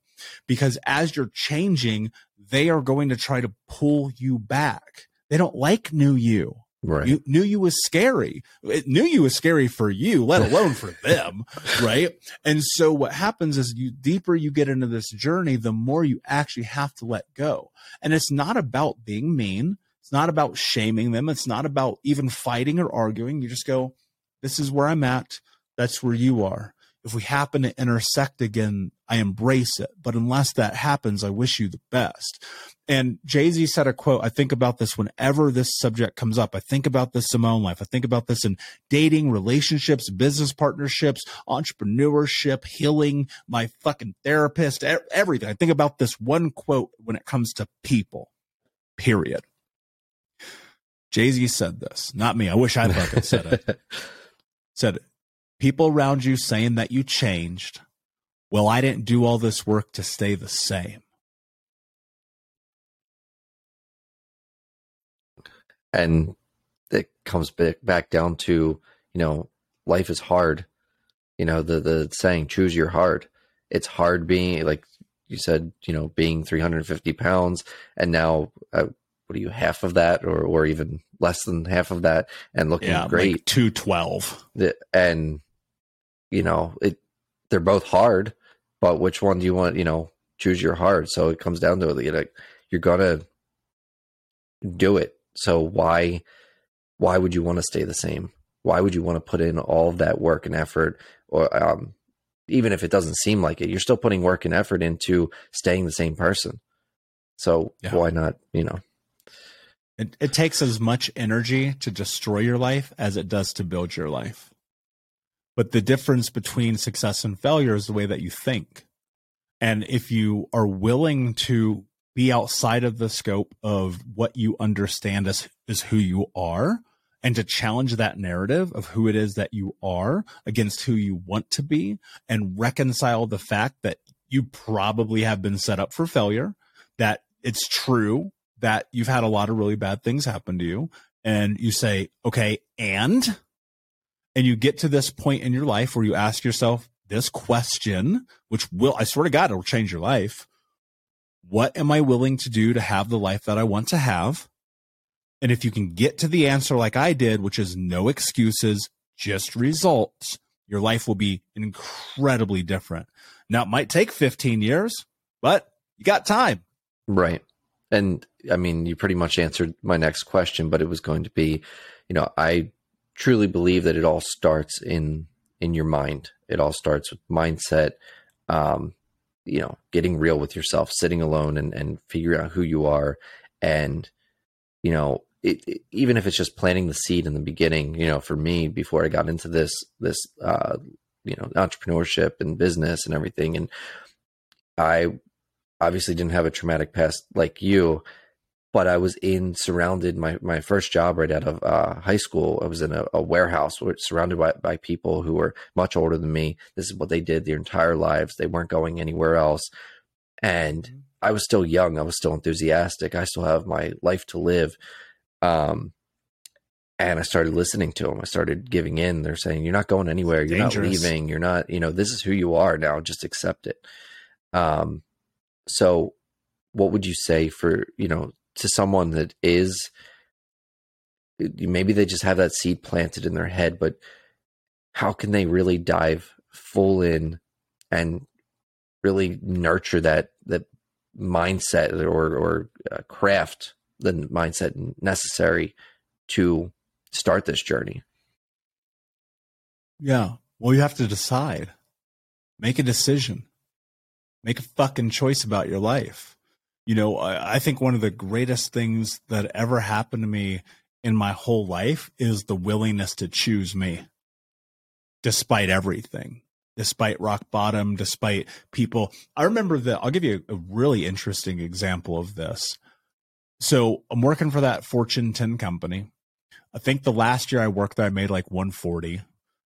Because as you're changing they are going to try to pull you back. They don't like new you. Right. You, new you was scary. It, new you was scary for you let alone for them right? And so what happens is you deeper you get into this journey the more you actually have to let go. And it's not about being mean it's not about shaming them it's not about even fighting or arguing you just go this is where I'm at. That's where you are. If we happen to intersect again, I embrace it. But unless that happens, I wish you the best. And Jay Z said a quote. I think about this whenever this subject comes up. I think about this in my own life. I think about this in dating, relationships, business partnerships, entrepreneurship, healing, my fucking therapist, everything. I think about this one quote when it comes to people, period. Jay Z said this, not me. I wish I fucking said it. said people around you saying that you changed. Well, I didn't do all this work to stay the same. And it comes back back down to, you know, life is hard. You know, the the saying "choose your heart." It's hard being like you said, you know, being 350 pounds, and now uh, what are you half of that, or or even less than half of that, and looking yeah, great, like 212. and you know, it they're both hard, but which one do you want? You know, choose your hard So it comes down to it. You know, you're gonna do it. So why why would you want to stay the same? Why would you want to put in all of that work and effort, or um, even if it doesn't seem like it, you're still putting work and effort into staying the same person. So yeah. why not? You know, it, it takes as much energy to destroy your life as it does to build your life. But the difference between success and failure is the way that you think. And if you are willing to be outside of the scope of what you understand as is who you are and to challenge that narrative of who it is that you are against who you want to be and reconcile the fact that you probably have been set up for failure that it's true that you've had a lot of really bad things happen to you and you say okay and and you get to this point in your life where you ask yourself this question which will i swear to god it'll change your life what am I willing to do to have the life that I want to have? And if you can get to the answer like I did, which is no excuses, just results, your life will be incredibly different. Now, it might take 15 years, but you got time. Right. And I mean, you pretty much answered my next question, but it was going to be, you know, I truly believe that it all starts in in your mind. It all starts with mindset, um, you know, getting real with yourself, sitting alone and, and figuring out who you are. And, you know, it, it, even if it's just planting the seed in the beginning, you know, for me, before I got into this, this, uh, you know, entrepreneurship and business and everything. And I obviously didn't have a traumatic past like you, but I was in surrounded my my first job right out of uh, high school. I was in a, a warehouse surrounded by, by people who were much older than me. This is what they did their entire lives. They weren't going anywhere else, and mm-hmm. I was still young. I was still enthusiastic. I still have my life to live. Um, and I started listening to them. I started giving in. They're saying, "You're not going anywhere. You're Dangerous. not leaving. You're not. You know, this is who you are now. Just accept it." Um, so what would you say for you know to someone that is maybe they just have that seed planted in their head, but how can they really dive full in and really nurture that that mindset or or uh, craft the mindset necessary to start this journey? Yeah. Well, you have to decide. Make a decision. Make a fucking choice about your life. You know, I, I think one of the greatest things that ever happened to me in my whole life is the willingness to choose me despite everything despite rock bottom despite people. I remember that i'll give you a really interesting example of this. So i'm working for that fortune 10 company. I think the last year i worked there i made like 140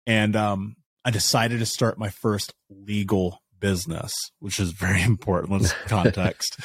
and um, i decided to start my first legal business, which is very important. Let's context.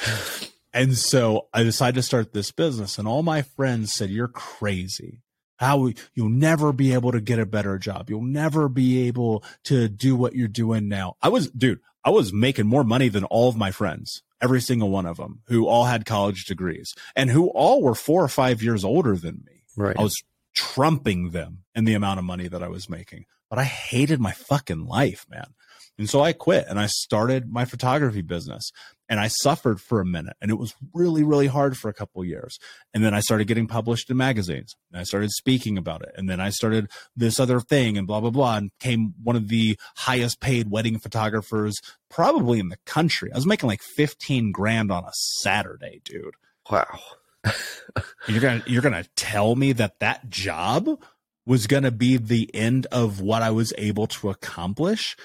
and so I decided to start this business, and all my friends said, You're crazy. How you'll never be able to get a better job. You'll never be able to do what you're doing now. I was, dude, I was making more money than all of my friends, every single one of them, who all had college degrees and who all were four or five years older than me. Right. I was trumping them in the amount of money that I was making, but I hated my fucking life, man. And so I quit and I started my photography business and I suffered for a minute and it was really, really hard for a couple years. And then I started getting published in magazines and I started speaking about it. And then I started this other thing and blah, blah, blah, and became one of the highest paid wedding photographers probably in the country. I was making like 15 grand on a Saturday, dude. Wow. you're going to, you're going to tell me that that job was going to be the end of what I was able to accomplish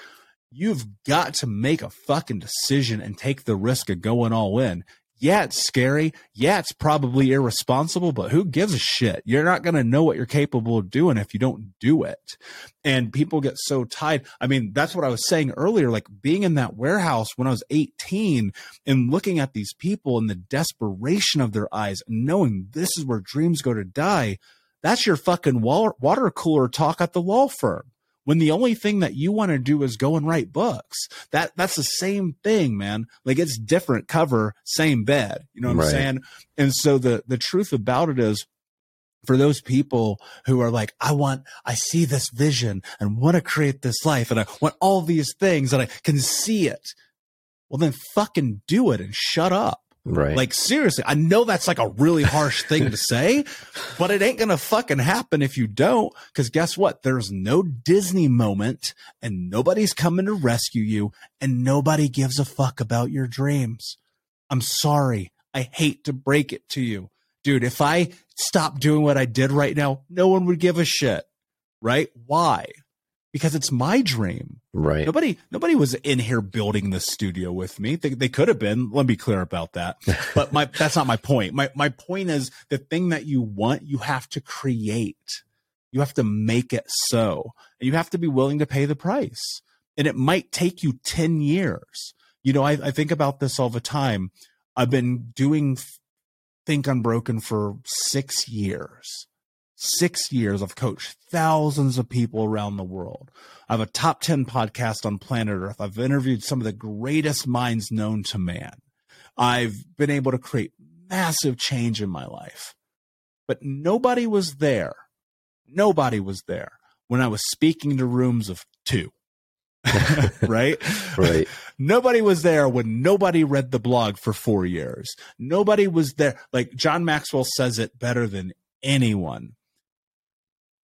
you've got to make a fucking decision and take the risk of going all in. Yeah, it's scary. Yeah, it's probably irresponsible, but who gives a shit? You're not going to know what you're capable of doing if you don't do it. And people get so tied. I mean, that's what I was saying earlier. Like being in that warehouse when I was 18 and looking at these people and the desperation of their eyes knowing this is where dreams go to die. That's your fucking water cooler talk at the law firm when the only thing that you want to do is go and write books. That that's the same thing, man. Like it's different cover, same bed. You know what right. I'm saying? And so the the truth about it is for those people who are like, I want, I see this vision and want to create this life and I want all these things and I can see it. Well, then fucking do it and shut up. Right. Like seriously, I know that's like a really harsh thing to say, but it ain't gonna fucking happen if you don't. Cause guess what? There's no Disney moment and nobody's coming to rescue you and nobody gives a fuck about your dreams. I'm sorry. I hate to break it to you. Dude, if I stopped doing what I did right now, no one would give a shit. Right? Why? Because it's my dream. Right. Nobody, nobody was in here building the studio with me. They, they could have been. Let me be clear about that. But my, that's not my point. My, my point is the thing that you want, you have to create. You have to make it so. And you have to be willing to pay the price. And it might take you 10 years. You know, I, I think about this all the time. I've been doing Think Unbroken for six years six years, I've coached thousands of people around the world. I have a top 10 podcast on planet Earth. I've interviewed some of the greatest minds known to man. I've been able to create massive change in my life. But nobody was there. Nobody was there when I was speaking to rooms of two. right? Right. Nobody was there when nobody read the blog for four years. Nobody was there. Like John Maxwell says it better than anyone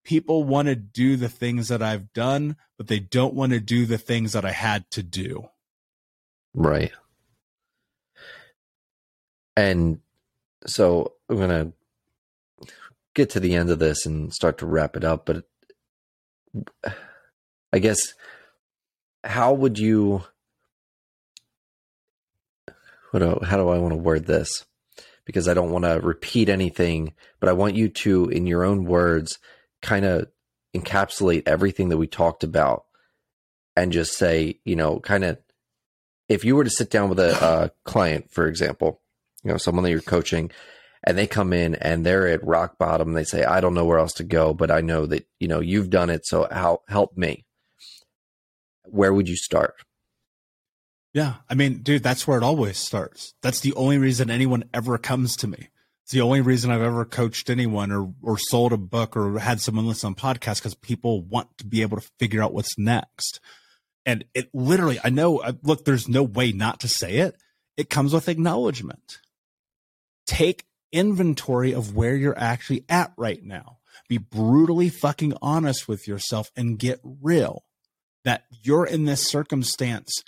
people want to do the things that I've done, but they don't want to do the things that I had to do. Right. And so I'm going to get to the end of this and start to wrap it up, but I guess how would you what do, how do I want to word this? Because I don't want to repeat anything, but I want you to in your own words kind of encapsulate everything that we talked about and just say, you know, kind of if you were to sit down with a, a client, for example, you know, someone that you're coaching and they come in and they're at rock bottom, they say, I don't know where else to go, but I know that, you know, you've done it. So how help me. Where would you start? Yeah. I mean, dude, that's where it always starts. That's the only reason anyone ever comes to me. The only reason I've ever coached anyone or or sold a book or had someone listen on podcast because people want to be able to figure out what's next. And it literally, I know, look, there's no way not to say it. It comes with acknowledgement. Take inventory of where you're actually at right now. Be brutally fucking honest with yourself and get real that you're in this circumstance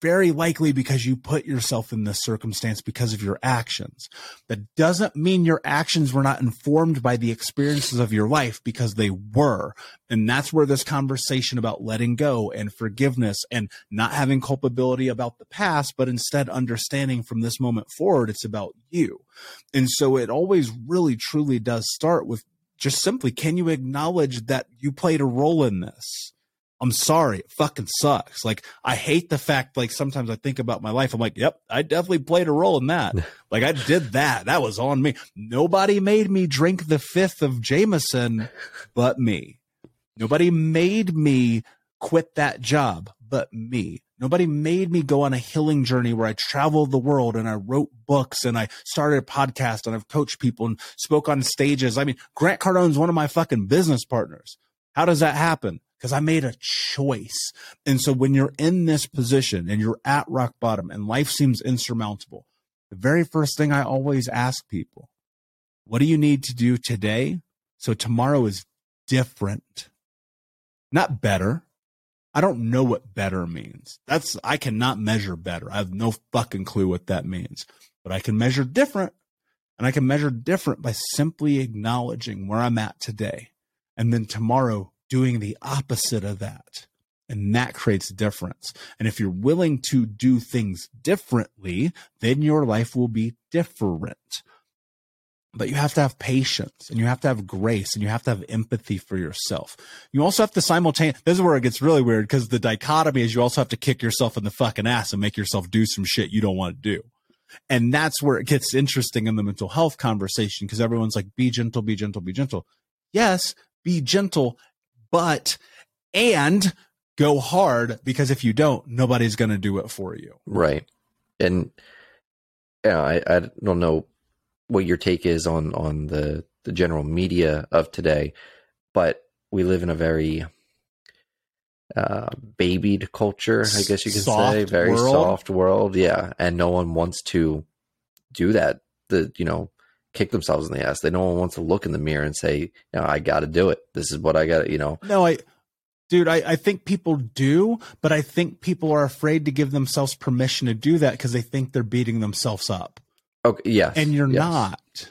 very likely because you put yourself in this circumstance because of your actions. That doesn't mean your actions were not informed by the experiences of your life because they were. And that's where this conversation about letting go and forgiveness and not having culpability about the past, but instead understanding from this moment forward, it's about you. And so it always really truly does start with just simply, can you acknowledge that you played a role in this? I'm sorry, it fucking sucks. Like I hate the fact like sometimes I think about my life. I'm like, yep, I definitely played a role in that. like I did that. That was on me. Nobody made me drink the fifth of Jameson but me. Nobody made me quit that job but me. Nobody made me go on a healing journey where I traveled the world and I wrote books and I started a podcast and I've coached people and spoke on stages. I mean, Grant Cardone's one of my fucking business partners. How does that happen? Because I made a choice. And so when you're in this position and you're at rock bottom and life seems insurmountable, the very first thing I always ask people, what do you need to do today? So tomorrow is different, not better. I don't know what better means. That's, I cannot measure better. I have no fucking clue what that means, but I can measure different. And I can measure different by simply acknowledging where I'm at today. And then tomorrow, doing the opposite of that. And that creates difference. And if you're willing to do things differently, then your life will be different. But you have to have patience and you have to have grace and you have to have empathy for yourself. You also have to simultaneously, this is where it gets really weird because the dichotomy is you also have to kick yourself in the fucking ass and make yourself do some shit you don't want to do. And that's where it gets interesting in the mental health conversation because everyone's like, be gentle, be gentle, be gentle. Yes, be gentle but and go hard because if you don't, nobody's going to do it for you. Right. And yeah, I, I don't know what your take is on on the the general media of today, but we live in a very uh, babied culture, I guess you can soft say, very world. soft world. Yeah, and no one wants to do that. The you know kick themselves in the ass. They no one wants to look in the mirror and say, you know, I got to do it. This is what I got to, You know. No, I. Dude, I, I think people do, but I think people are afraid to give themselves permission to do that because they think they're beating themselves up. Okay. Yes. And you're yes. not.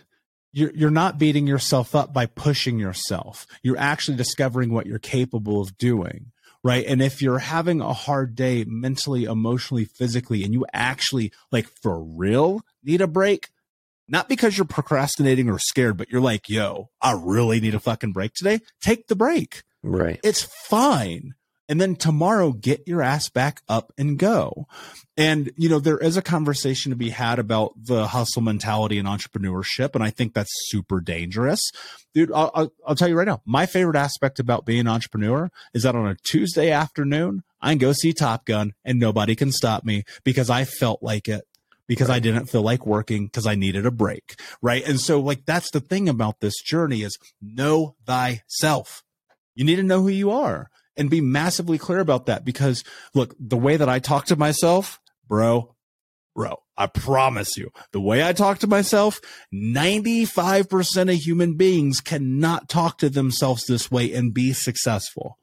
You're you're not beating yourself up by pushing yourself. You're actually discovering what you're capable of doing right? And if you're having a hard day mentally, emotionally, physically, and you actually like for real need a break, not because you're procrastinating or scared, but you're like, yo, I really need a fucking break today, take the break. Right. It's fine and then tomorrow get your ass back up and go. And, you know, there is a conversation to be had about the hustle mentality and entrepreneurship. And I think that's super dangerous. Dude, I'll, I'll, I'll tell you right now, my favorite aspect about being an entrepreneur is that on a Tuesday afternoon, I can go see Top Gun and nobody can stop me because I felt like it because right. I didn't feel like working because I needed a break. Right. And so like that's the thing about this journey is know thyself. You need to know who you are and be massively clear about that because look, the way that I talk to myself, bro, bro, I promise you, the way I talk to myself, 95% of human beings cannot talk to themselves this way and be successful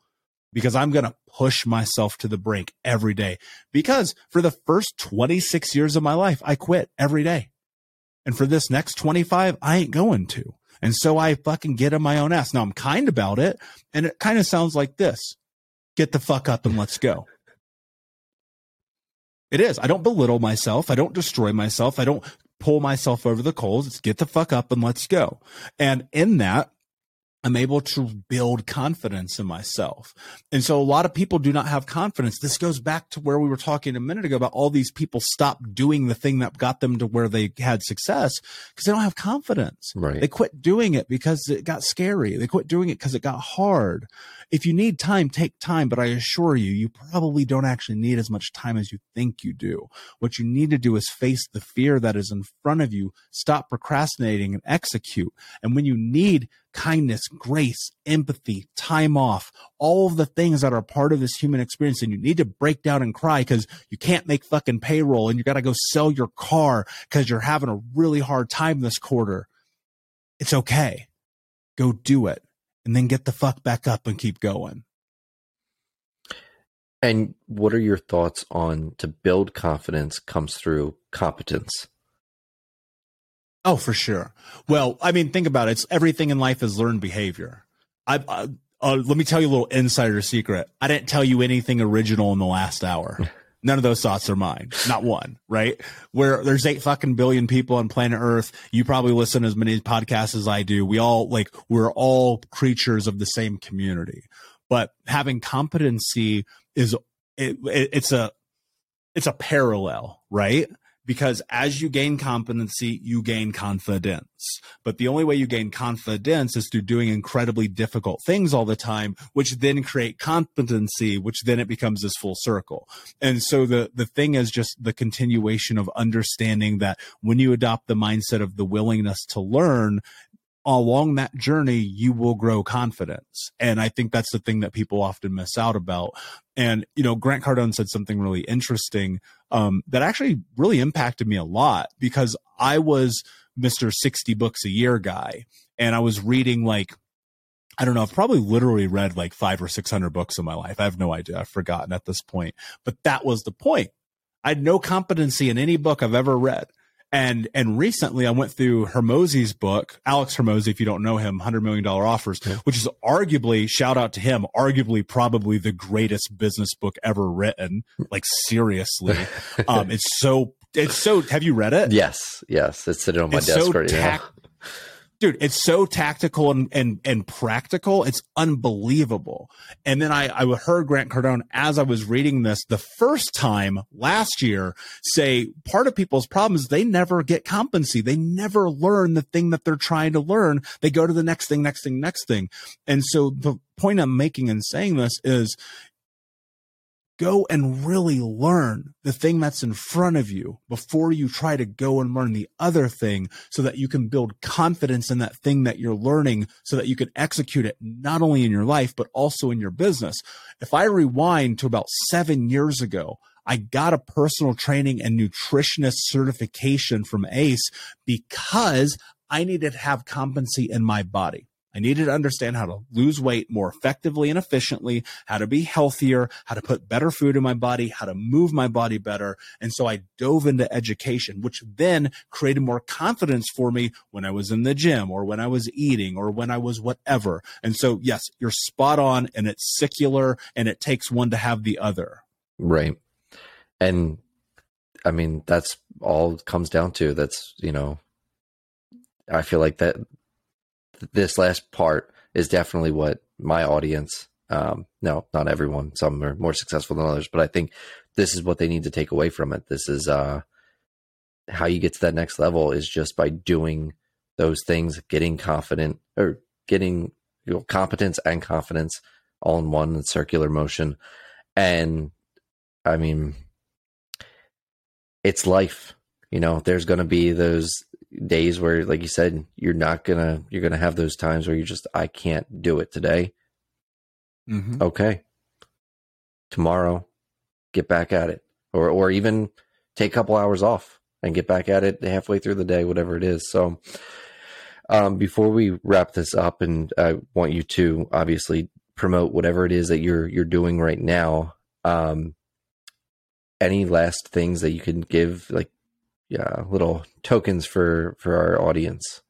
because I'm going to push myself to the brink every day. Because for the first 26 years of my life, I quit every day. And for this next 25, I ain't going to. And so I fucking get on my own ass. Now I'm kind about it. And it kind of sounds like this get the fuck up and let's go. It is. I don't belittle myself. I don't destroy myself. I don't pull myself over the coals. It's get the fuck up and let's go. And in that, I'm able to build confidence in myself. And so a lot of people do not have confidence. This goes back to where we were talking a minute ago about all these people stop doing the thing that got them to where they had success because they don't have confidence. Right. They quit doing it because it got scary. They quit doing it because it got hard. If you need time, take time. But I assure you, you probably don't actually need as much time as you think you do. What you need to do is face the fear that is in front of you, stop procrastinating and execute. And when you need kindness, grace, empathy, time off, all of the things that are part of this human experience. And you need to break down and cry because you can't make fucking payroll and you got to go sell your car because you're having a really hard time this quarter. It's okay. Go do it and then get the fuck back up and keep going. And what are your thoughts on to build confidence comes through competence? Oh, for sure. Well, I mean, think about it. It's everything in life is learned behavior. I, I uh, let me tell you a little insider secret. I didn't tell you anything original in the last hour. None of those thoughts are mine. Not one, right? Where there's eight fucking billion people on planet Earth. You probably listen as many podcasts as I do. We all like, we're all creatures of the same community. But having competency is, it, it, it's a, it's a parallel, right? Because as you gain competency, you gain confidence. But the only way you gain confidence is through doing incredibly difficult things all the time, which then create competency, which then it becomes this full circle. And so the, the thing is just the continuation of understanding that when you adopt the mindset of the willingness to learn, along that journey, you will grow confidence. And I think that's the thing that people often miss out about. And, you know, Grant Cardone said something really interesting um, that actually really impacted me a lot because I was Mr. 60 books a year guy. And I was reading like, I don't know, I've probably literally read like five or 600 books in my life. I have no idea. I've forgotten at this point. But that was the point. I had no competency in any book I've ever read. And and recently I went through Hormozi's book, Alex Hormozi, if you don't know him, hundred million dollar offers, which is arguably, shout out to him, arguably probably the greatest business book ever written. Like seriously. um, it's so it's so have you read it? Yes, yes. It's sitting on my it's desk so right tac- now. dude, it's so tactical and, and, and practical. It's unbelievable. And then I, I heard Grant Cardone as I was reading this the first time last year say part of people's problem is they never get competency. They never learn the thing that they're trying to learn. They go to the next thing, next thing, next thing. And so the point I'm making in saying this is go and really learn the thing that's in front of you before you try to go and learn the other thing so that you can build confidence in that thing that you're learning so that you can execute it not only in your life, but also in your business. If I rewind to about seven years ago, I got a personal training and nutritionist certification from ACE because I needed to have competency in my body. I needed to understand how to lose weight more effectively and efficiently, how to be healthier, how to put better food in my body, how to move my body better. And so I dove into education, which then created more confidence for me when I was in the gym or when I was eating or when I was whatever. And so, yes, you're spot on and it's secular and it takes one to have the other. Right. And I mean, that's all comes down to that's, you know, I feel like that this last part is definitely what my audience um, no not everyone some are more successful than others but i think this is what they need to take away from it. This is uh how you get to that next level is just by doing those things getting confident or getting you know, competence and confidence all in one circular motion. And i mean it's life you know? There's going to be those days where like you said you're not gonna you're gonna have those times where you just i can't do it today. Mm-hmm. okay. Tomorrow get back at it. Or or even take a couple hours off and get back at it halfway through the day whatever it is. So um, before we wrap this up and i want you to obviously promote whatever it is that you're you're doing right now um, any last things that you can give like yeah, little tokens for for our audience.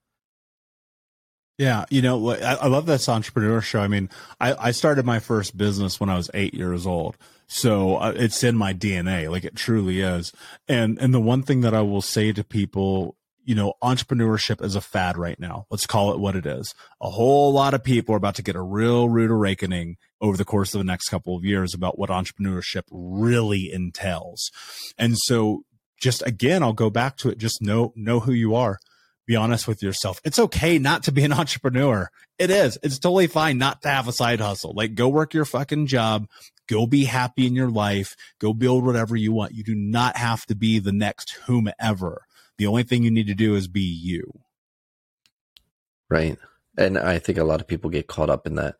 Yeah, you know, I, I love this entrepreneur show. I mean, I, I started my first business when I was eight years old, so uh, it's in my DNA, like it truly is. And and the one thing that I will say to people, you know, entrepreneurship is a fad right now. Let's call it what it is. A whole lot of people are about to get a real rude awakening over the course of the next couple of years about what entrepreneurship really entails. And so just again, I'll go back to it. Just know, know who you are. Be honest with yourself. It's okay not to be an entrepreneur. It is. It's totally fine not to have a side hustle. Like go work your fucking job. Go be happy in your life. Go build whatever you want. You do not have to be the next whomever. The only thing you need to do is be you. Right. And I think a lot of people get caught up in that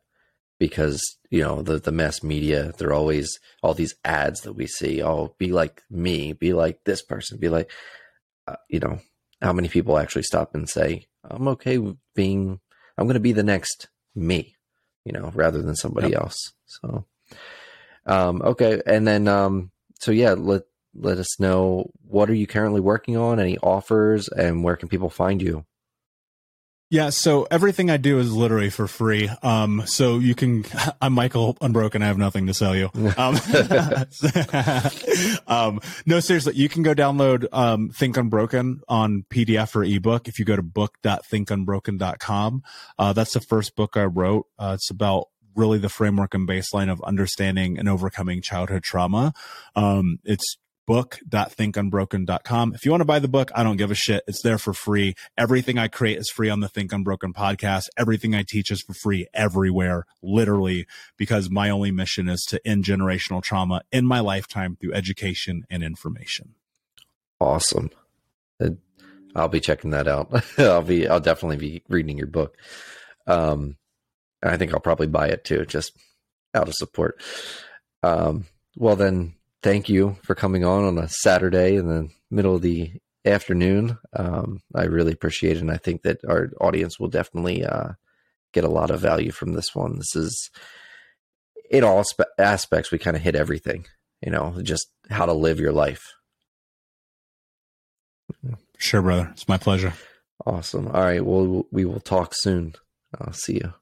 because you know the the mass media they're always all these ads that we see oh be like me be like this person be like uh, you know how many people actually stop and say i'm okay with being i'm going to be the next me you know rather than somebody yep. else. So um okay and then um so yeah let let us know what are you currently working on? Any offers? And where can people find you yeah, so everything I do is literally for free. Um, so you can, I'm Michael Unbroken. I have nothing to sell you. Um, um, no, seriously, you can go download, um, Think Unbroken on PDF or ebook. If you go to book.thinkunbroken.com, uh, that's the first book I wrote. Uh, it's about really the framework and baseline of understanding and overcoming childhood trauma. Um, it's book.thinkunbroken.com. If you want to buy the book, I don't give a shit. It's there for free. Everything I create is free on the Think Unbroken podcast. Everything I teach is for free everywhere, literally, because my only mission is to end generational trauma in my lifetime through education and information. Awesome. I'll be checking that out. I'll be, I'll definitely be reading your book. Um, I think I'll probably buy it too, just out of support. Um, well then thank you for coming on on a Saturday in the middle of the afternoon. Um, I really appreciate it, and I think that our audience will definitely uh, get a lot of value from this one. This is in all spe- aspects. We kind of hit everything, you know, just how to live your life. Sure, brother. It's my pleasure. Awesome. All right. Well, we will talk soon. I'll see you.